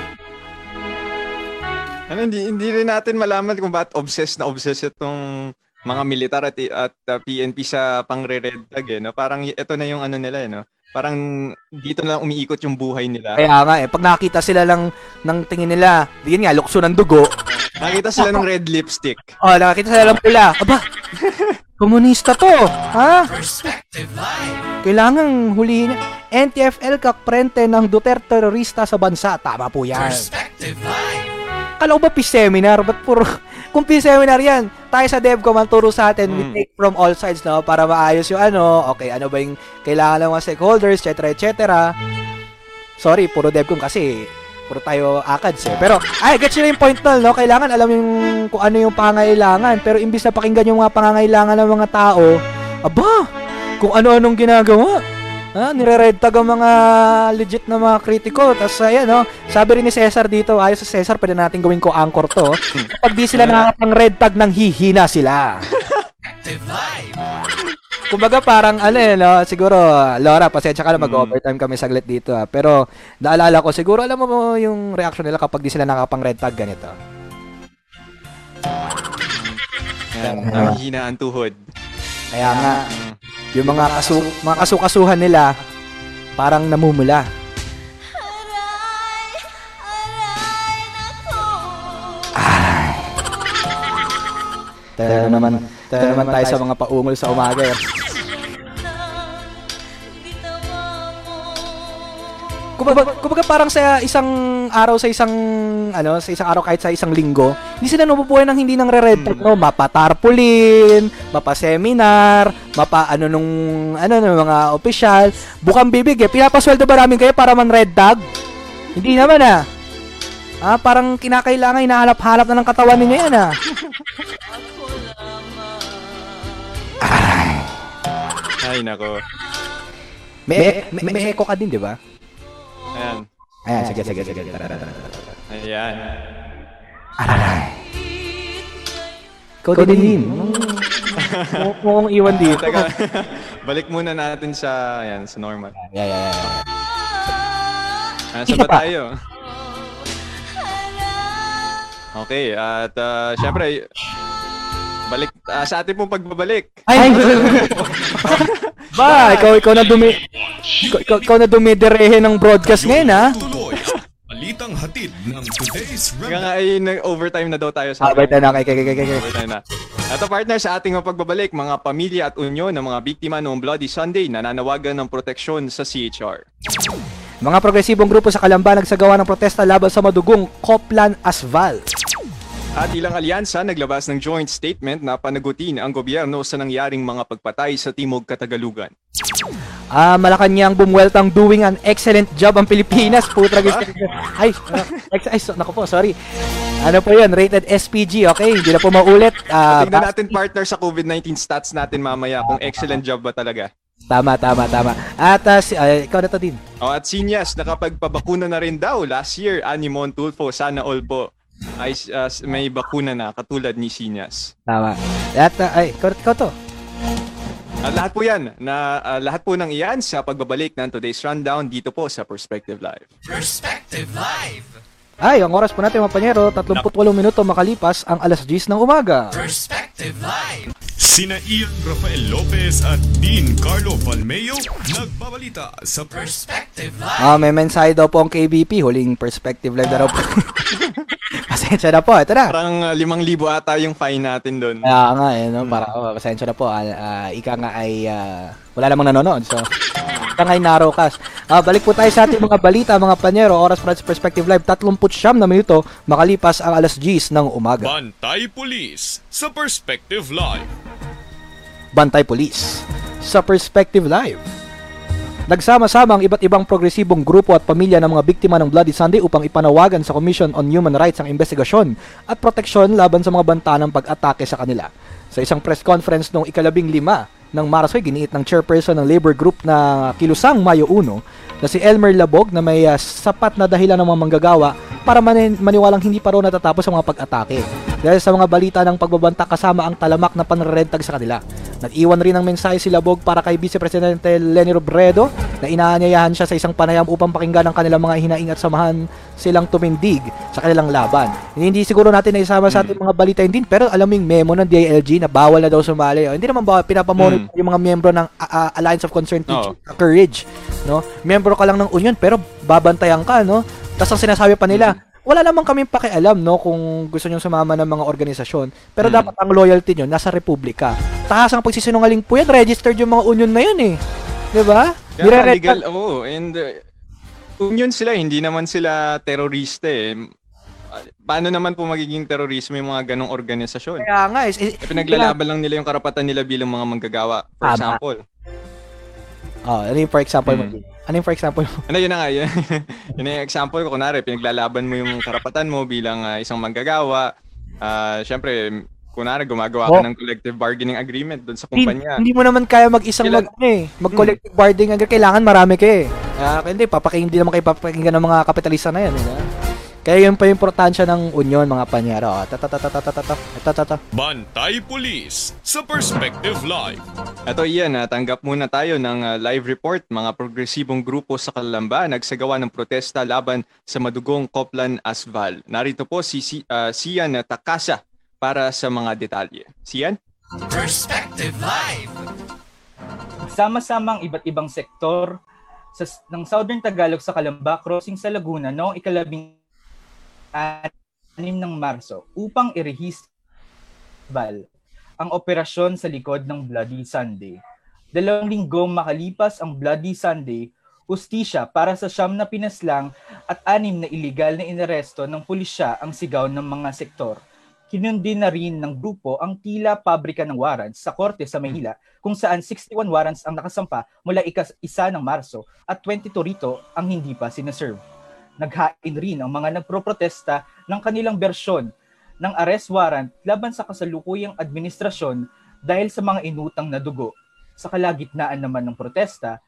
Ano, hindi, hindi rin natin malaman kung bakit obsessed na obsessed itong mga militar at, at uh, PNP sa pangre-red tag eh, no? Parang ito na yung ano nila eh, no? Parang dito na lang umiikot yung buhay nila. Kaya nga eh. Pag nakita sila lang ng tingin nila, diyan nga, lukso ng dugo. Nakita sila ng red lipstick. Oh, nakakita sila lang pula. Aba, [laughs] komunista to. Ha? Perspective Live. Kailangang hulihin niya. NTFL kakprente ng Duterte terorista sa bansa. Tama po yan. Perspective Live. Kala ko ba peace seminar? Ba't puro... [laughs] Kung peace seminar yan, tayo sa DevCom ang turo sa atin, we Mm. take from all sides, no? Para maayos yung ano, okay, ano ba yung kailangan ng mga stakeholders, etc. etc. Sorry, puro DevCom kasi puro tayo akads eh. Pero, ay, gets nyo na yung point tol, no? Kailangan alam yung kung ano yung pangangailangan. Pero imbis na pakinggan yung mga pangangailangan ng mga tao, aba, kung ano-anong ginagawa. Ha, nire-red tag ang mga legit na mga kritiko. Tapos ayan, no, sabi rin ni Cesar dito, ayos sa Cesar, pwede natin gawin ko anchor to. Kapag di sila [laughs] nakakapang red tag, nang hihina sila. Kumbaga parang ano eh, no? siguro, Laura, pasensya ka na mag-overtime kami saglit dito. Ha? Pero naalala ko, siguro alam mo yung reaction nila kapag di sila nakakapang red tag ganito. Ang tuhod. Kaya nga, yung mga, kasu mga kasukasuhan nila, parang namumula. Tayo naman, tayo naman tayo sa mga paungol sa umaga. eh. Kumbaga, kumbaga parang sa isang araw sa isang ano, sa isang araw kahit sa isang linggo, hindi sila nabubuhay ng hindi nang re-red tag, no? Mapa tarpaulin, mapa seminar, mapa ano nung ano nung mga opisyal, bukang bibig eh. Pinapasweldo ba namin kayo para man red tag? Hindi naman ah. Ah, parang kinakailangan hinahalap-halap na ng katawan ninyo yan ah. Ay, nako. May, may, may echo ka din, di ba? Ayan. Ayan, sige, sige, sige. Tara, tara, tara. Ayan. Ikaw din, [laughs] mo kong iwan dito. Teka, [laughs] balik muna natin sa, ayan, sa normal. Yeah, yeah, yeah. Ah, Isa sa ba tayo? Okay, at ah, syempre, balik ah, sa ating pong pagbabalik. Ay! [laughs] ba, ikaw, ikaw na dumi... Ikaw, ikaw, ikaw na dumidirehe ng broadcast ngayon, ha? Tuloy. Balitang hatid ng today's Kaya round. nga ay nag-overtime na daw tayo sa Ah, bait na, kay, kay, kay, kay, kay. Overtime na. Ito partner sa ating mga pagbabalik, mga pamilya at unyo ng mga biktima noong Bloody Sunday na nanawagan ng proteksyon sa CHR. Mga progresibong grupo sa Kalamba nagsagawa ng protesta laban sa madugong Coplan Asphalt. At ilang alyansa naglabas ng joint statement na panagutin ang gobyerno sa nangyaring mga pagpatay sa Timog Katagalugan. Ah, Malacanang bumuweltang doing an excellent job ang Pilipinas. [laughs] Putra Ay, ah, ex- ay, so, naku po, sorry. Ano po yun? Rated SPG, okay? Hindi na po maulit. Ah, Tingnan natin partner sa COVID-19 stats natin mamaya kung excellent job ba talaga. tama, tama, tama. At ah, si, ay, ikaw na to din. O at Sinyas, nakapagpabakuna na rin daw last year. Animon Tulfo, sana all po. Ay, uh, may bakuna na katulad ni Sinyas. Tama. At, ah, ay, ikaw, ikaw to. At lahat po yan, na, ah, lahat po ng iyan sa pagbabalik ng today's rundown dito po sa Perspective Live. Perspective Live. Ay, ang oras po natin mga panyero, 38 minuto makalipas ang alas 10 ng umaga. Perspective Live. Sina Ian Rafael Lopez at Dean Carlo Palmeo nagbabalita sa Perspective Live. Ah, may mensahe daw po ang KBP, huling perspective live na raw po. [laughs] pasensya na po, ito na. Parang uh, limang libo ata yung fine natin doon. Kaya nga, eh, no? para, oh, pasensya na po, ah, ah, ika nga ay, ah, wala namang nanonood, so, ika nga ay narrow-cast. Ah, balik po tayo sa ating mga balita, mga panyero, oras para sa Perspective Live, 30 siyam na minuto, makalipas ang alas 10 ng umaga. Bantay Police sa Perspective Live. Bantay Police sa Perspective Live. Nagsama-sama ang iba't ibang progresibong grupo at pamilya ng mga biktima ng Bloody Sunday upang ipanawagan sa Commission on Human Rights ang investigasyon at proteksyon laban sa mga banta ng pag-atake sa kanila. Sa isang press conference noong ikalabing lima ng Marso, giniit ng chairperson ng labor group na Kilusang Mayo 1 na si Elmer Labog na may ah, sapat na dahilan ng mga manggagawa para mani- maniwalang hindi pa raw natatapos ang mga pag-atake. Dahil sa mga balita ng pagbabanta kasama ang talamak na panrerentag sa kanila. Nag-iwan rin ng mensahe si Labog para kay Vice Presidente Leni Robredo na inaanyayahan siya sa isang panayam upang pakinggan ang kanilang mga hinaing at samahan silang tumindig sa kanilang laban. Hindi siguro natin na isama sa ating mga balita din pero alam mo yung memo ng DILG na bawal na daw sumali. O, hindi naman bawal, pinapamonitor yung mga miyembro ng ah, Alliance of Concerned Teachers, Courage. No? Miyembro ka lang ng union pero babantayan ka, no? Tapos ang sinasabi pa nila, wala namang kaming pakialam no kung gusto niyo sumama ng mga organisasyon. Pero Mm. dapat ang loyalty niyo nasa republika. Taas ang pagsisinungaling po yan, registered yung mga union na yun eh. 'Di ba? Nire-red legal, oo. and uh, yun sila, hindi naman sila terorista eh. Paano naman po magiging terorismo yung mga ganong organisasyon? Kaya nga is, is, Eh, pinaglalaban lang nila yung karapatan nila bilang mga manggagawa. For Tama. example. Oh, ano for example mo? Ano yung for example mo? [laughs] Ano yun na nga, yun, [laughs] yun yung example ko. Kunwari, pinaglalaban mo yung karapatan mo bilang ah, isang manggagawa. Ah, Siyempre, kunwari gumagawa Oh. ka ng collective bargaining agreement doon sa Hindi, kumpanya. hindi mo naman kaya mag-isang Ilan- mag, ano eh, mag-collective bargaining agad. Kailangan marami ka eh. Kaya hindi, papaking, hindi naman kayo papakinggan ng mga kapitalista na yan. Eh, kaya yun pa yung importansya ng union, mga panyero. Bantay Police sa Perspective Live. Ito iyan, ah, tanggap muna tayo ng ah, live report. Mga progresibong grupo sa Kalamba nagsagawa ng protesta laban sa madugong Coplan Asval. Narito po si, si uh, Takasa para sa mga detalye. Sian? Perspective Live! Sama-samang iba't ibang sektor sa, ng Southern Tagalog sa Calamba crossing sa Laguna noong ikalabing anim ng Marso upang irehis bal ang operasyon sa likod ng Bloody Sunday. Dalawang linggo makalipas ang Bloody Sunday, ustisya para sa siyam na pinaslang at anim na iligal na inaresto ng pulisya ang sigaw ng mga sektor. Kinundi na rin ng grupo ang tila pabrika ng warrants sa korte sa Maynila kung saan 61 warrants ang nakasampa mula ikas isa ng Marso at 22 rito ang hindi pa sinaserve. Naghain rin ang mga nagproprotesta ng kanilang bersyon ng arrest warrant laban sa kasalukuyang administrasyon dahil sa mga inutang na dugo. Sa kalagitnaan naman ng protesta,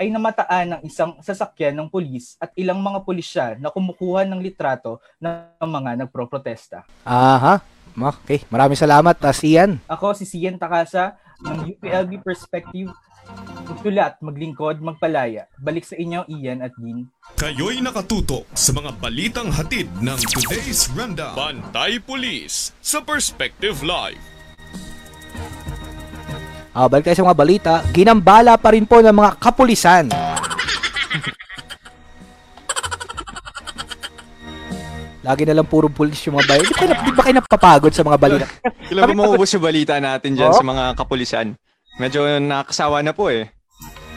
ay namataan ng isang sasakyan ng pulis at ilang mga pulisya na kumukuha ng litrato ng mga nagproprotesta. Aha. Okay, maraming salamat, uh, Sian. Ako si Sian Takasa ng UPLB Perspective. Magtula at maglingkod, magpalaya. Balik sa inyo, Ian at Dean. Kayo'y nakatutok sa mga balitang hatid ng Today's Rundown. Bantay Police sa Perspective Live. Ah, balik tayo sa mga balita. Ginambala pa rin po ng mga kapulisan. [laughs] Lagi na lang puro pulis yung mga bayan. Di ba, di ba kayo napapagod sa mga balita? Kailan ba maubos yung balita natin dyan Oh? sa mga kapulisan? Medyo nakasawa na po eh.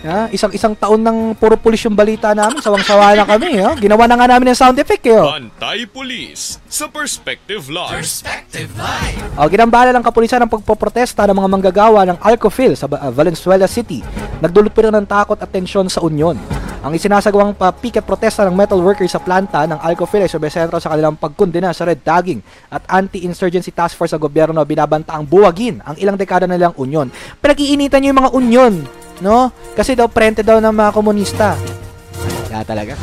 Ha? Isang-isang taon ng puro pulis yung balita namin. Sawang-sawa na kami. Ha? Ginawa na nga namin ng sound effect. Eh, oh. Bantay Police sa Perspective Live. Perspective Live. O, ginambala ng kapulisan ang pagpoprotesta ng mga manggagawa ng Alcofil sa uh, Valenzuela City. Nagdulot pa rin ng takot at tensyon sa Union. Ang isinasagawang pa picket protesta ng metal workers sa planta ng Alcofil ay sumesentro sa kanilang pagkundina sa red tagging at anti-insurgency task force sa gobyerno na binabantaang buwagin ang ilang dekada na nilang Union. Pinag-iinitan niyo yung mga Union, no? Kasi daw prente daw ng mga komunista. Kaya talaga.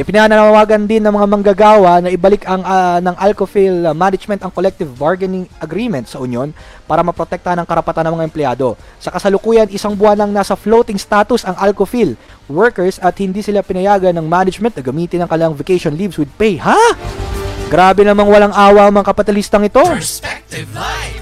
Ipinananawagan din ng mga manggagawa na ibalik ang ah, ng Alcofil ah, management ang collective bargaining agreement sa Union para maprotektahan ang karapatan ng mga empleyado. Sa kasalukuyan, isang buwan lang nasa floating status ang Alcofil workers at hindi sila pinayagan ng management na gamitin ang kanilang vacation leaves with pay. Ha? Grabe namang walang awa ang mga kapitalistang ito. Perspective Live.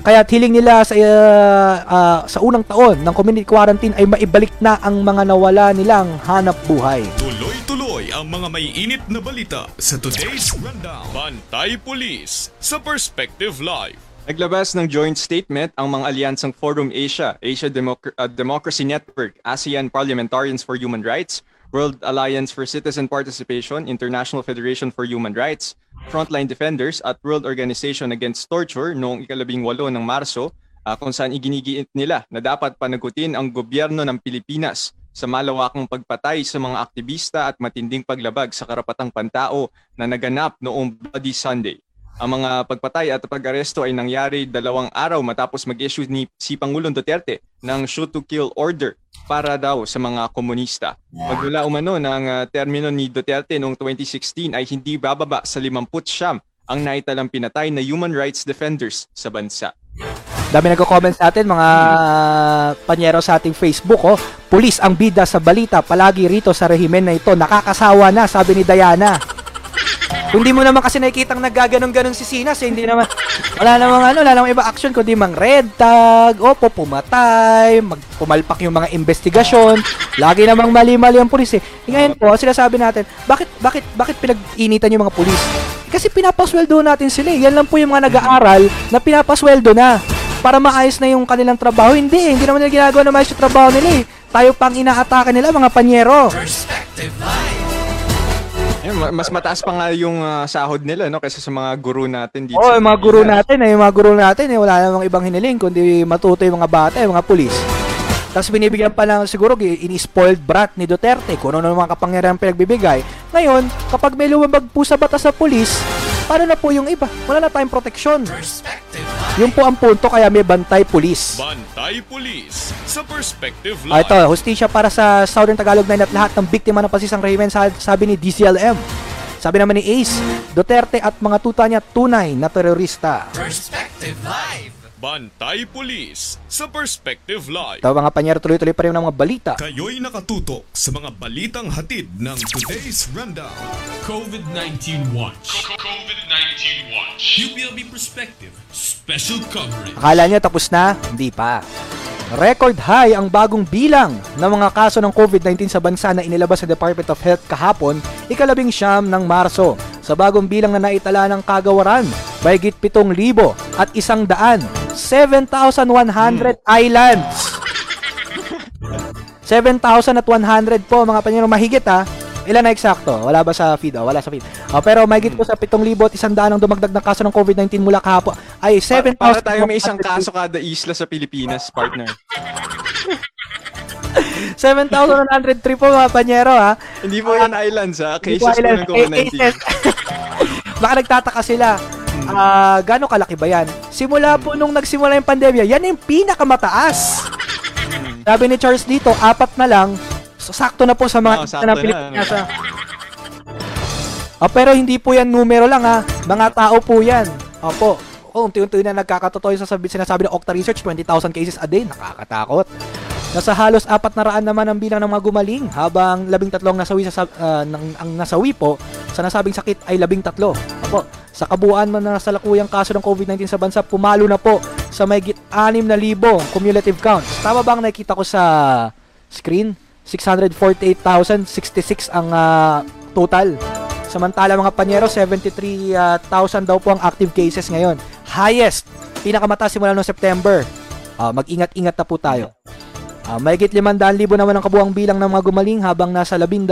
Kaya hiling nila sa ah, ah, sa unang taon ng community quarantine ay maibalik na ang mga nawala nilang hanap buhay. Tuloy-tuloy ang mga maiinit na balita sa Today's Rundown. Bantay Police sa Perspective Live. Naglabas ng joint statement ang mga alyansang Forum Asia, Asia Democ- uh, Democracy Network, ASEAN Parliamentarians for Human Rights, World Alliance for Citizen Participation, International Federation for Human Rights, Frontline Defenders at World Organization Against Torture noong ikalabing walo ng Marso ah, kung saan iginigiit nila na dapat panagutin ang gobyerno ng Pilipinas sa malawakang pagpatay sa mga aktivista at matinding paglabag sa karapatang pantao na naganap noong Bloody Sunday. Ang mga pagpatay at pag-aresto ay nangyari dalawang araw matapos mag-issue ni si Pangulong Duterte ng shoot to kill order para daw sa mga komunista. Magmula umano ng ah, termino ni Duterte noong 2016 ay hindi bababa sa 50 siyam ang naitalang pinatay na human rights defenders sa bansa. Dami nagko-comment sa atin, mga panyero sa ating Facebook, oh. Pulis ang bida sa balita, palagi rito sa rehimen na ito. Nakakasawa na, sabi ni Diana. Kung di mo naman kasi nakikitang naggaganong-ganon si Sinas, eh, hindi naman, wala namang ano, wala namang iba action, kundi mang red tag, opo, pumatay, magpumalpak yung mga investigasyon, lagi namang mali-mali ang pulis eh. E ngayon po, sila sabi natin, bakit, bakit, bakit pinag-initan yung mga pulis? Kasi pinapasweldo natin sila eh. Yan lang po yung mga nag-aaral na pinapasweldo na para maayos na yung kanilang trabaho. Hindi eh. Hindi naman nila ginagawa na maayos yung trabaho nila eh. Tayo pang inaatake nila mga panyero. Perspective Live. Ma- mas mataas pa nga yung ah, sahod nila no kaysa sa mga guru natin dito. Sa yung mga guru natin, eh, yung mga guru natin, eh, wala namang ibang hiniling kundi matuto yung mga bata, yung mga pulis. Tapos binibigyan pa lang siguro ini-spoiled brat ni Duterte kung ano mga kapangyarihan pinagbibigay. Ngayon, kapag may lumabag po sa batas sa pulis, paano na po yung iba? Wala na tayong proteksyon. Yun po ang punto kaya may bantay pulis. Bantay Police sa Perspective Ah, Live. ito, hustisya para sa Southern Tagalog Nine at lahat ng biktima ng pasisang rehimen sa- sabi ni DCLM. Sabi naman ni Ace, Duterte at mga tuta niya tunay na terorista. Perspective Live. Bantay Police sa Perspective Live. Ito mga panyero tuloy-tuloy pa rin ng mga balita. Kayo'y nakatutok sa mga balitang hatid ng Today's Rundown. COVID-19 Watch. COVID-19 Watch. UPLB Perspective. Special coverage. Akala niya tapos na? Hindi pa. Record high ang bagong bilang ng mga kaso ng COVID-19 sa bansa na inilabas sa Department of Health kahapon, ikalabing siyam ng Marso. Sa bagong bilang na naitala ng kagawaran, mahigit 7,000 at isang daan, 7,100 islands. 7,000 at 100 po mga panyero mahigit ha. Ilan na eksakto? Wala ba sa feed? Oh, wala sa feed. Oh, pero mahigit po sa 7,000 at isang daan ang dumagdag na kaso ng COVID-19 mula kahapon. Ay, 7,000. Para tayo may isang kaso kada isla sa Pilipinas, partner. [laughs] 7,103 po mga panyero ha. Hindi po yan islands ha, cases po ng COVID-19. Eh, cases. [laughs] Baka nagtataka sila. Ah, gaano kalaki ba yan? Simula po nung nagsimula yung pandemya, yan yung pinakamataas. Sabi ni Charles dito, apat na lang. So, sakto na po sa mga ng na, Pilipinas. ah. Ah, pero hindi po yan numero lang ha. Mga tao po yan. Opo. Oh, unti-unti na nagkakatotoo yung sasabi, sinasabi ng Okta Research, 20,000 cases a day. Nakakatakot. Nasa halos apat na raan naman ang bilang ng mga gumaling habang labing tatlong nasawi sa ah, ng, ang nasawi po sa nasabing sakit ay labing tatlo. Opo, sa kabuuan man na nasalakuyang kaso ng COVID-19 sa bansa, pumalo na po sa mayigit 6,000 cumulative count. Tama ba ang nakikita ko sa screen? 648,066 ang ah, total. Samantala mga panyero, 73,000 daw po ang active cases ngayon. Highest, pinakamataas simula noong September. Ah, mag-ingat-ingat na po tayo. Ah, mahigit 500,000 naman ang kabuang bilang ng mga gumaling habang nasa 12,000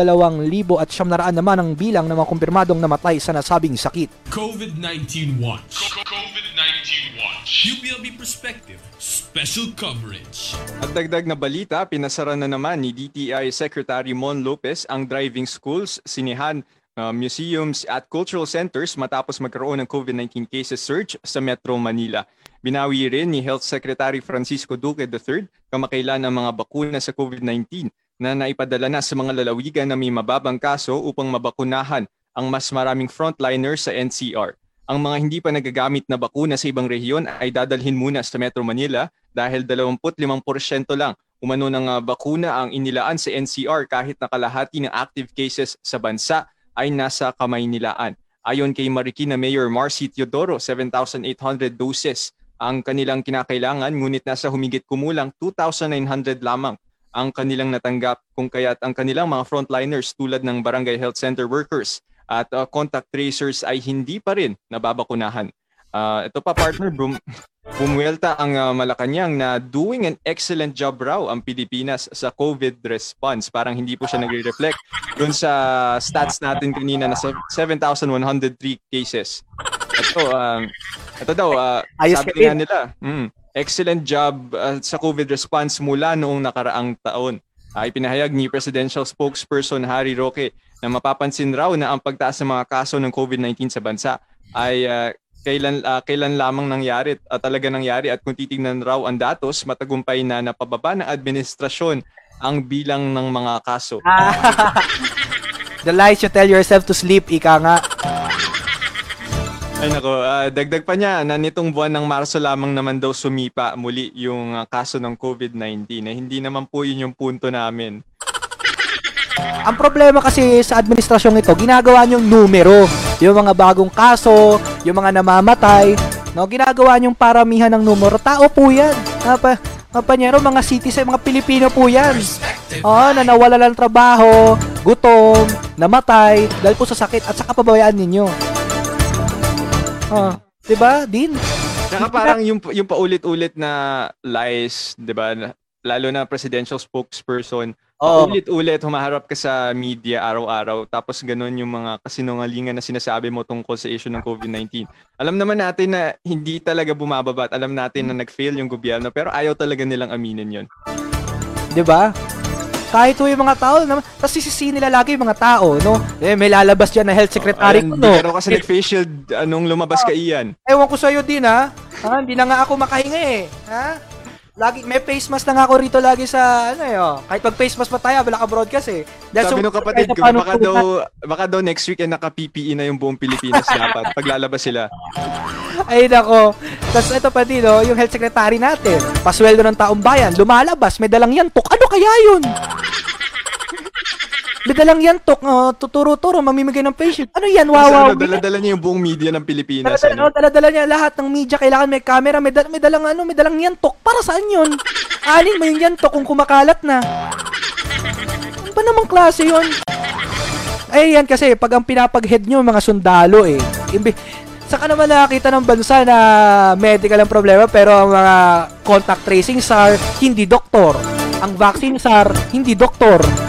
at 900 naman ang bilang ng mga kumpirmadong namatay sa nasabing sakit. COVID-19 Watch. COVID-19 Watch. UPLB Perspective. Special coverage. At dagdag na balita, pinasara na naman ni DTI Secretary Mon Lopez ang driving schools, sinihan, uh, museums at cultural centers matapos magkaroon ng COVID-19 cases surge sa Metro Manila. Binawi rin ni Health Secretary Francisco Duque III kamakailan ang mga bakuna sa COVID-19 na naipadala na sa mga lalawigan na may mababang kaso upang mabakunahan ang mas maraming frontliners sa NCR. Ang mga hindi pa nagagamit na bakuna sa ibang rehiyon ay dadalhin muna sa Metro Manila dahil 25% lang umano ng ah, bakuna ang inilaan sa NCR kahit nakalahati ng active cases sa bansa ay nasa kamay nilaan. Ayon kay Marikina Mayor Marcy Teodoro, 7,800 doses ang kanilang kinakailangan ngunit nasa humigit kumulang 2,900 lamang ang kanilang natanggap kung kaya't ang kanilang mga frontliners tulad ng barangay health center workers at uh, contact tracers ay hindi pa rin nababakunahan. Uh, ito pa partner, brum, bumuelta ang uh, Malacanang na doing an excellent job raw ang Pilipinas sa COVID response. Parang hindi po siya nagre-reflect dun sa stats natin kanina na sev- 7,103 cases. Ito, um, ito daw, uh, Ayos sabi nga nila, mm, excellent job uh, sa COVID response mula noong nakaraang taon. Ay pinahayag ni Presidential Spokesperson Harry Roque na mapapansin raw na ang pagtaas ng mga kaso ng COVID-19 sa bansa ay uh, kailan uh, kailan lamang nangyari at talaga nangyari at kung titingnan raw ang datos matagumpay na napababa ng administrasyon ang bilang ng mga kaso. [laughs] The lies you tell yourself to sleep, ika nga. Ay nako, ah, dagdag pa niya na nitong buwan ng Marso lamang naman daw sumipa muli yung ah, kaso ng COVID-19 na hindi naman po yun yung punto namin. Ang problema kasi sa administrasyong ito, ginagawa niyong numero. Yung mga bagong kaso, yung mga namamatay, no, ginagawa niyong paramihan ng numero. Tao po yan. Apa, Kapanyero, mga citizen, mga Pilipino po yan. Oo, na nawala ng trabaho, gutom, namatay, dahil po sa sakit at sa kapabayaan ninyo. Oh, 'di ba? Din. Saka parang yung, yung paulit-ulit na lies, di ba? Lalo na presidential spokesperson. Oo. Paulit-ulit, humaharap ka sa media araw-araw. Tapos ganun yung mga kasinungalingan na sinasabi mo tungkol sa issue ng COVID-19. Alam naman natin na hindi talaga bumababa at alam natin na nag-fail yung gobyerno pero ayaw talaga nilang aminin yon. 'Di ba? Kahit ho yung mga tao, naman, tapos sisisi nila lagi yung mga tao, no? Eh, may lalabas dyan na health secretary Ayun, di no? raw kasi nag-face shield anong lumabas ka iyan. Ewan ko sa'yo din, ha? ha? Hindi na nga ako makahinga, eh. Ha? Lagi, may face mask na nga ako rito lagi sa, ano eh, oh. Kahit pag face mask pa tayo, wala ka broadcast, eh. Dahil Sabi so- nung kapatid ko, baka daw, baka daw next week eh naka-PPE na yung buong Pilipinas dapat [laughs] paglalabas sila. Ay, nako. Tapos ito pa din, oh, yung health secretary natin. Pasweldo ng taong bayan, lumalabas, may dalang yantok. Ano kaya yun? May dalang yantok, oh, tuturo-turo, mamimigay ng patient. Ano yan, Wow, wawaw? ano, dala-dala niya yung buong media ng Pilipinas. Dala-dala, Ano? oh, dala-dala niya lahat ng media, kailangan may camera, may, dal- may dalang ano, may dalang yantok. Para saan yun? Anin mo yung yantok kung kumakalat na. Ano ba namang klase yun? Ay, yan kasi, pag ang pinapag-head nyo, mga sundalo eh. Imbi Saka naman nakakita ng bansa na medical ang problema pero ang mga contact tracing SAR, hindi doktor. Ang vaccine SAR, hindi doktor.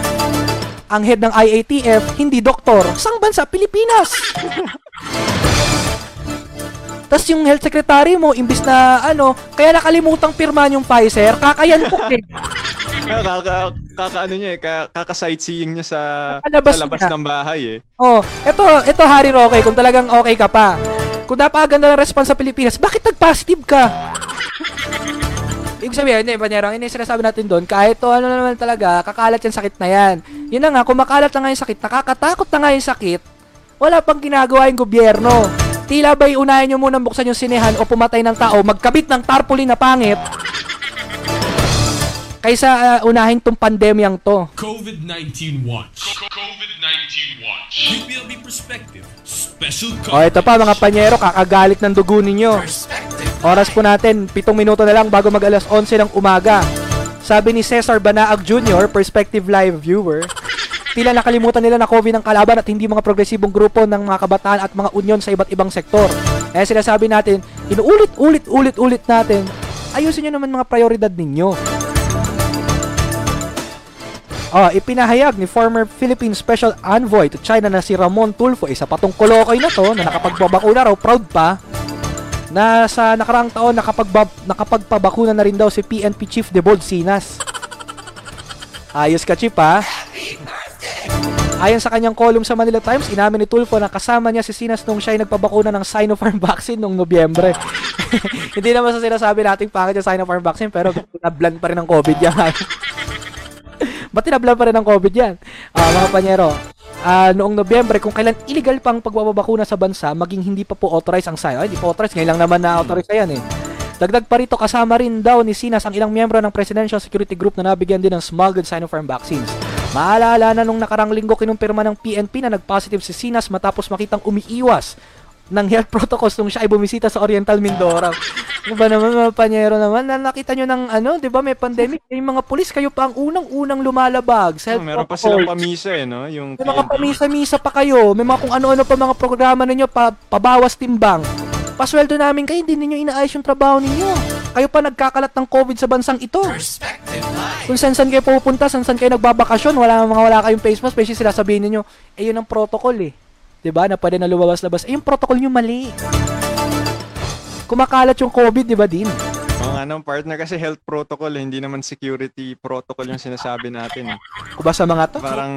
Ang head ng IATF, hindi doktor. Sang bansa? Pilipinas! Tapos yung health secretary mo, imbis na ano, kaya nakalimutang pirmahan yung Pfizer, kakayantok eh. [laughs] Kaka, kaka ano niya eh, ka- kaka-sightseeing niya sa, Kakalabas sa labas niya. ng bahay eh. Oh, eto, eto Harry Roque, kung talagang okay ka pa. Kung napakaganda ng response sa Pilipinas, bakit nag-positive ka? Ibig sabihin, hindi, Banyerang, hindi sinasabi natin doon, kahit to ano naman talaga, kakalat yung sakit na yan. Yun na nga, kung makalat na nga yung sakit, nakakatakot na nga yung sakit, wala pang ginagawa yung gobyerno. Tila ba'y unahin nyo munang buksan yung sinehan o pumatay ng tao, magkabit ng tarpaulin na pangit, kaysa uh, unahin tong pandemyang to. COVID-19 Watch. COVID-19 Watch. UPLB Perspective. Special O ito pa mga panyero, kakagalit ng dugo ninyo. Oras po natin, pitong minuto na lang bago mag alas 11 ng umaga. Sabi ni Cesar Banaag Jr., Perspective Live viewer, tila nakalimutan nila na COVID ang kalaban at hindi mga progresibong grupo ng mga kabataan at mga unyon sa iba't ibang sektor. Kaya sinasabi natin, inuulit-ulit-ulit-ulit natin, ayusin nyo naman mga prioridad ninyo. Oh, ipinahayag ni former Philippine Special Envoy to China na si Ramon Tulfo, isa patong kolokoy na to, na nakapagbabakuna raw, proud pa, na sa nakaraang taon nakapagbab, nakapagpabakuna na rin daw si PNP Chief de Sinas. Ayos ka, Chip, ha? Ayon sa kanyang column sa Manila Times, inamin ni Tulfo na kasama niya si Sinas nung siya ay nagpabakuna ng Sinopharm [laughs] vaccine noong Nobyembre. [laughs] Hindi naman sa sinasabi nating pangit yung Sinopharm vaccine, pero nablan pa rin ng COVID yan. Ba't tinablan pa rin ng COVID yan? Ah, mga panyero, ah, noong Nobyembre, kung kailan illegal pang pagbabakuna sa bansa, maging hindi pa po authorized ang sayo. Ay, hindi po authorized. Ngayon lang naman na authorized yan eh. Dagdag pa rito, kasama rin daw ni Sinas ang ilang miyembro ng Presidential Security Group na nabigyan din ng smuggled Sinopharm vaccines. Maalala na nung nakarang linggo kinumpirma ng PNP na nag-positive si Sinas matapos makitang umiiwas ng health [laughs] protocols nung siya ay bumisita sa Oriental Mindoro. Ano ba naman mga panyero naman na nakita nyo ng ano, 'di ba may pandemic, yung mga pulis kayo pa ang unang-unang lumalabag sa Oh, meron pa silang pamisa eh, no? Yung May mga pamisa-misa pa kayo. May mga kung ano-ano pa mga programa ninyo pa, pabawas timbang. Pasweldo namin kayo, hindi ninyo inaayos yung trabaho ninyo. Kayo pa nagkakalat ng COVID sa bansang ito. Kung saan saan kayo pupunta, saan saan kayo nagbabakasyon, wala mga wala kayong face mask, especially sila sabihin ninyo, eh yun ang protocol eh. 'Di ba? Na pwede na lumabas-labas. Eh yung protocol nyo mali. Kumakalat yung COVID, 'di ba din? Mga ano, partner kasi health protocol, eh, hindi naman security protocol yung sinasabi natin. Eh. Kung ba sa mga to? Parang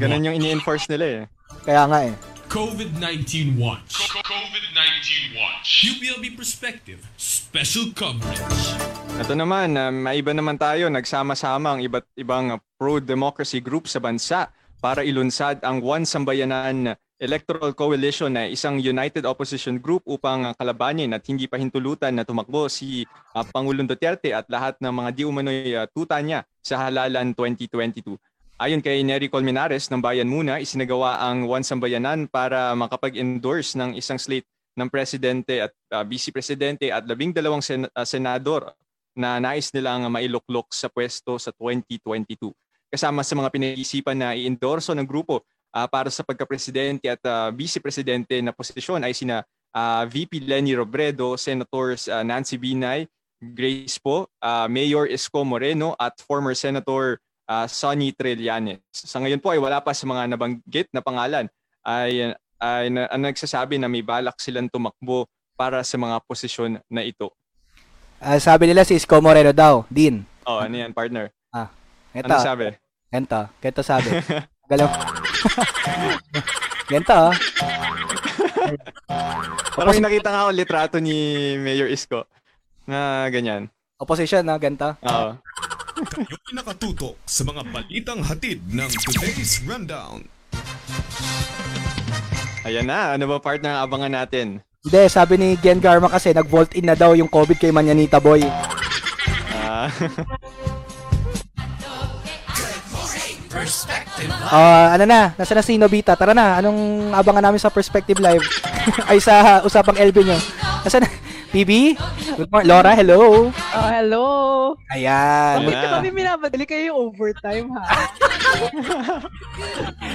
ganun yung ini-enforce nila eh. Kaya nga eh. COVID-19 Watch. COVID-19 Watch. UPLB Perspective. Special coverage. Ito naman, uh, maiba naman tayo, nagsama-sama ang iba't ibang pro-democracy group sa bansa para ilunsad ang One Sambayanan Electoral Coalition na isang united opposition group upang uh, kalabanin at hindi pa hintulutan na tumakbo si uh, Pangulong Duterte at lahat ng mga di umano'y uh, tuta niya sa halalan 2022. Ayon kay Nery Colmenares ng Bayan Muna, isinagawa ang One Sambayanan para makapag-endorse ng isang slate ng presidente at uh, vice presidente at labing dalawang sen- uh, senador na nais nilang mailuklok sa pwesto sa 2022. Kasama sa mga pinag-iisipan na i-endorso ng grupo ah, para sa pagka-presidente at ah, vice-presidente na posisyon ay sina ah, VP Lenny Robredo, Senators ah, Nancy Binay, Grace Po, ah, Mayor Esco Moreno at former Senator ah, Sonny Trillanes. Sa ngayon po ay wala pa sa mga nabanggit na pangalan ay, ay na, ang nagsasabi na may balak silang tumakbo para sa mga posisyon na ito. Ah, sabi nila si Isko Moreno daw, din. Oh, ano yan, partner? Ito. Ano sabi? Ganto, ganto sabi. [laughs] Galaw. Ganto, oh. Parang may nakita nga ako litrato ni Mayor Isko na ganyan. Opposition, na ganto. Oo. Kayo'y nakatutok sa mga balitang hatid ng today's rundown. Ayan na, ano ba partner ang abangan natin? Hindi, sabi ni Gen Garma kasi nag-vault in na daw yung COVID kay Manyanita Boy. Ah, [laughs] Perspective Live. Ah, ano na, nasa na si Nobita? Tara na, anong abangan namin sa Perspective Live? [laughs] Ay sa usapang LB nyo. Nasa na? [laughs] PB? Good morning. Laura, hello. Oh, hello. Ayan. Bakit na. kami minabadali kayo yung overtime, ha? [laughs]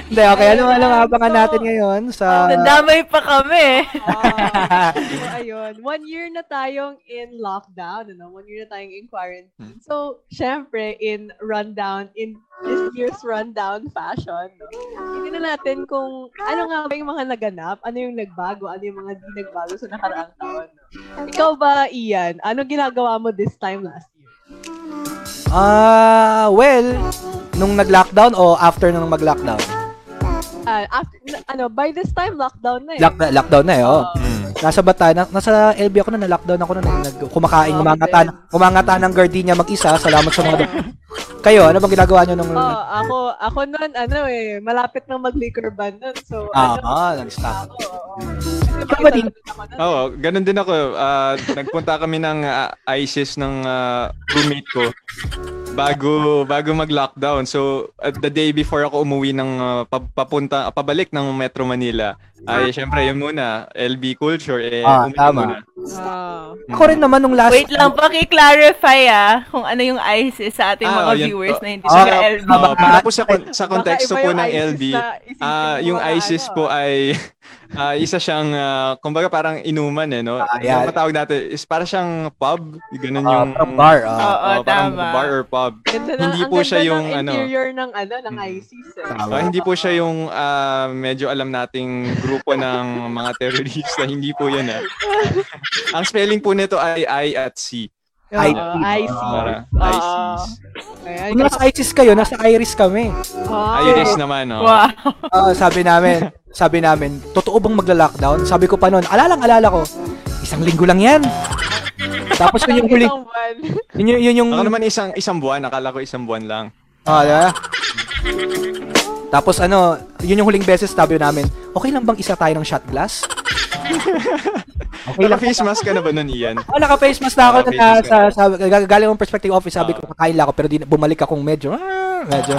Hindi, okay. Ano, ano ang abangan natin ngayon sa... Nadamay pa kami. Ah, so, ayun. One year na tayong in lockdown, ano? One year na tayong in quarantine. So, syempre, in rundown, in this year's rundown fashion, no? Hindi na natin kung ano nga ba yung mga naganap, ano yung nagbago, ano yung mga di nagbago sa nakaraang taon. No? Ikaw ba, Ian? Ano ginagawa mo this time last year? Ah, well, nung nag-lockdown o after nung mag-lockdown? Ah, after, ano, by this time, lockdown na eh. Lock, lockdown na eh, oh. hmm. Nasa bata, na, nasa LB ako na, na-lockdown ako na, nag, kumakain, Oh, umangata, then. umangata ng gardenia mag-isa. Salamat sa mga... Kayo, ano bang ginagawa nyo nung... Oh, ako, ako nun, ano eh, malapit nang mag-liquor ban nun. So, Ah, ano, ah, nag-stop. Oo. Ikaw ba din? Oo, ganun din ako. Ah, nagpunta kami ng ah, ISIS ng ah, roommate ko bago bago mag-lockdown. So, at the day before ako umuwi ng ah, pa- papunta pabalik ng Metro Manila, ay syempre yun muna, LB culture eh Ah, tama. muna. Ah. Ako rin naman nung last... Wait lang, paki-clarify ah kung ano yung ISIS sa ating Ah, mga yun viewers po. na hindi Ah, LB. ah, para po sa sa konteksto po ng ISIS LB, ah, mo yung ISIS ano, po ay ah, isa siyang ah, kumbaga parang inuman eh no. Ah, Yung yan. matawag natin is para siyang pub, ganun yung parang bar, ah. Oo, parang tama. bar or pub. Ganda na, Hindi ang po ganda siya ng yung ano. interior ng ano ng. ISIS. Eh. Ah, hindi po siya yung ah, medyo alam nating grupo ng mga terrorista. Hindi po yan ah. [laughs] Ang spelling po nito ay I at C. I- Oo, ISIS. Para Ah. ISIS. Ayan, Kung nasa ISIS kayo, nasa Iris kami. Ah. Iris naman, oh. Wow. Ah, sabi namin, [laughs] sabi namin, totoo bang magla-lockdown? Sabi ko pa noon, alalang alala ko, isang linggo lang yan. Tapos yun yung [laughs] buwan. yun, yung- yun yung, Ako naman isang isang buwan, akala ko isang buwan lang. ah, diba? Tapos ano, yun yung huling beses sabi namin, okay lang bang isa tayo ng shot glass? [laughs] Okay lang. Naka-face mask ka na ba nun, Ian? Oh, naka-face mask na ako Ah, face na, sa, sa, galing akong perspective office, sabi Ah. ko, kakain lang ako, pero di, bumalik akong medyo, ah, medyo.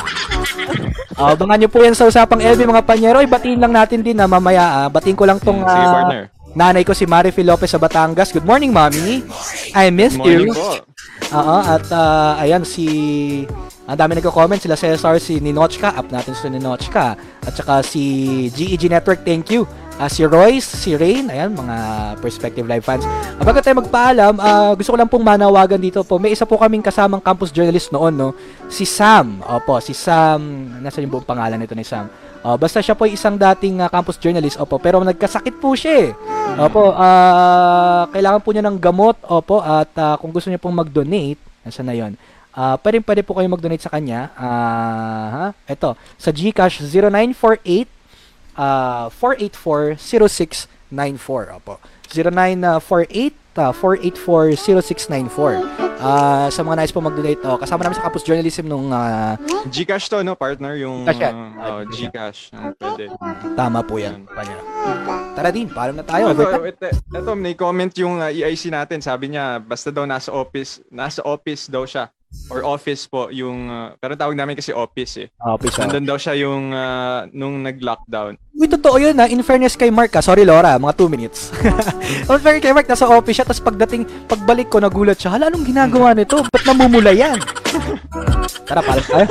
Ah, [laughs] abangan nyo po yan sa usapang LB mga panyero. Ay, batiin lang natin din na mamaya. Ah. Batiin ko lang tong Hmm, Sige, ah, partner. Nanay ko si Marifi Lopez sa Batangas. Good morning, mommy. I miss Morning you. Oo, at ah, ayan si ang dami nagko-comment sila Cesar, si Ninochka, up natin si Ninochka. At saka si GEG Network, thank you. Ah, si Royce, si Rain, ayan mga Perspective Live fans. Ah, bago tayo magpaalam, ah, gusto ko lang pong manawagan dito po. May isa po kaming kasamang campus journalist noon, no? Si Sam. Opo, si Sam. Nasa yung buong pangalan nito ni Sam. Ah, basta siya po ay isang dating ah, campus journalist, opo, pero nagkasakit po siya eh. Opo, ah, kailangan po niya ng gamot, opo, at ah, kung gusto niya pong mag-donate, nasa na yon? Ah, pwede pwede po kayo mag-donate sa kanya. Ah, ha? Ito, sa GCash 0948 ah 4840694. Opo. 0948 uh, 4840694. Sa mga nais po mag-donate, oh, kasama namin sa Campus Journalism nung ah, Gcash to, no, partner? Yung Gcash yan. uh, oh, Gcash. Pwede. tama po yan. Panya. Tara din, paalam na tayo. Ito, ito, ito, may comment yung uh, EIC natin. Sabi niya, basta daw nasa office, nasa office daw siya. Or office po yung, uh, pero tawag namin kasi office eh. Oh, please, oh. Nandun daw siya yung, uh, nung nag-lockdown. Uy, totoo yun ha. In fairness kay Mark ha. Sorry Laura, mga 2 minutes. [laughs] In fairness kay Mark, nasa office siya. Tapos pagdating, pagbalik ko, nagulat siya. Hala, anong ginagawa nito? Ba't namumula yan? [laughs] Tara, paalam tayo.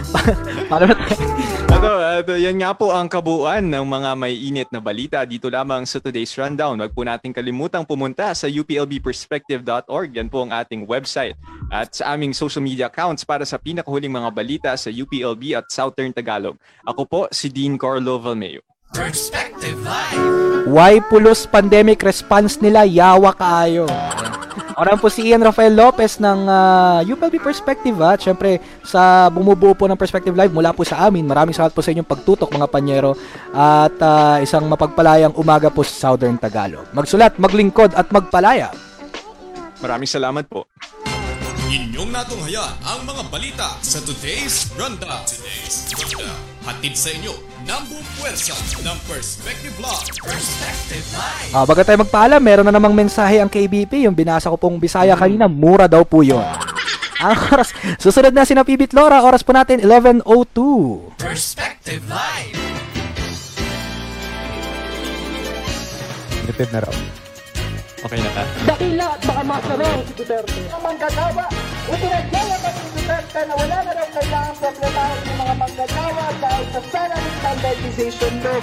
[laughs] paalam na tayo. Ito, ito, yan nga po ang kabuuan ng mga may init na balita dito lamang sa today's rundown. Huwag po nating kalimutang pumunta sa uplbperspective.org. Yan po ang ating website. At sa aming social media accounts para sa pinakahuling mga balita sa UPLB at Southern Tagalog. Ako po si Dean Carlo Valmeo. Perspective Live. Why pulos pandemic response nila? Yawa kaayo. Ako naman po si Ian Rafael Lopez ng uh, UPLB Perspective at syempre sa bumubuo po ng Perspective Live mula po sa amin. Maraming salamat po sa inyong pagtutok mga panyero at uh, isang mapagpalayang umaga po sa Southern Tagalog. Magsulat, maglingkod at magpalaya. Maraming salamat po. Inyong natunghayan ang mga balita sa Today's Rundown. Today's Rundown. Hatid sa inyo ng buong puwersa ng Perspective Live. Perspective Live. Ah, baga tayo magpaalam, meron na namang mensahe ang KBP. Yung binasa ko pong Bisaya kanina, mura daw po yun. [laughs] Ang oras, susunod na si na Pibit Lora, oras po natin 11.02. Perspective Live. Repeat na raw. Okay na ka? Dakila at baka masarang si Duterte. Ang manggagawa, ipinagyayabang si Duterte na wala na raw kailangan problemahin ng mga manggagawa dahil sa salary standardization law.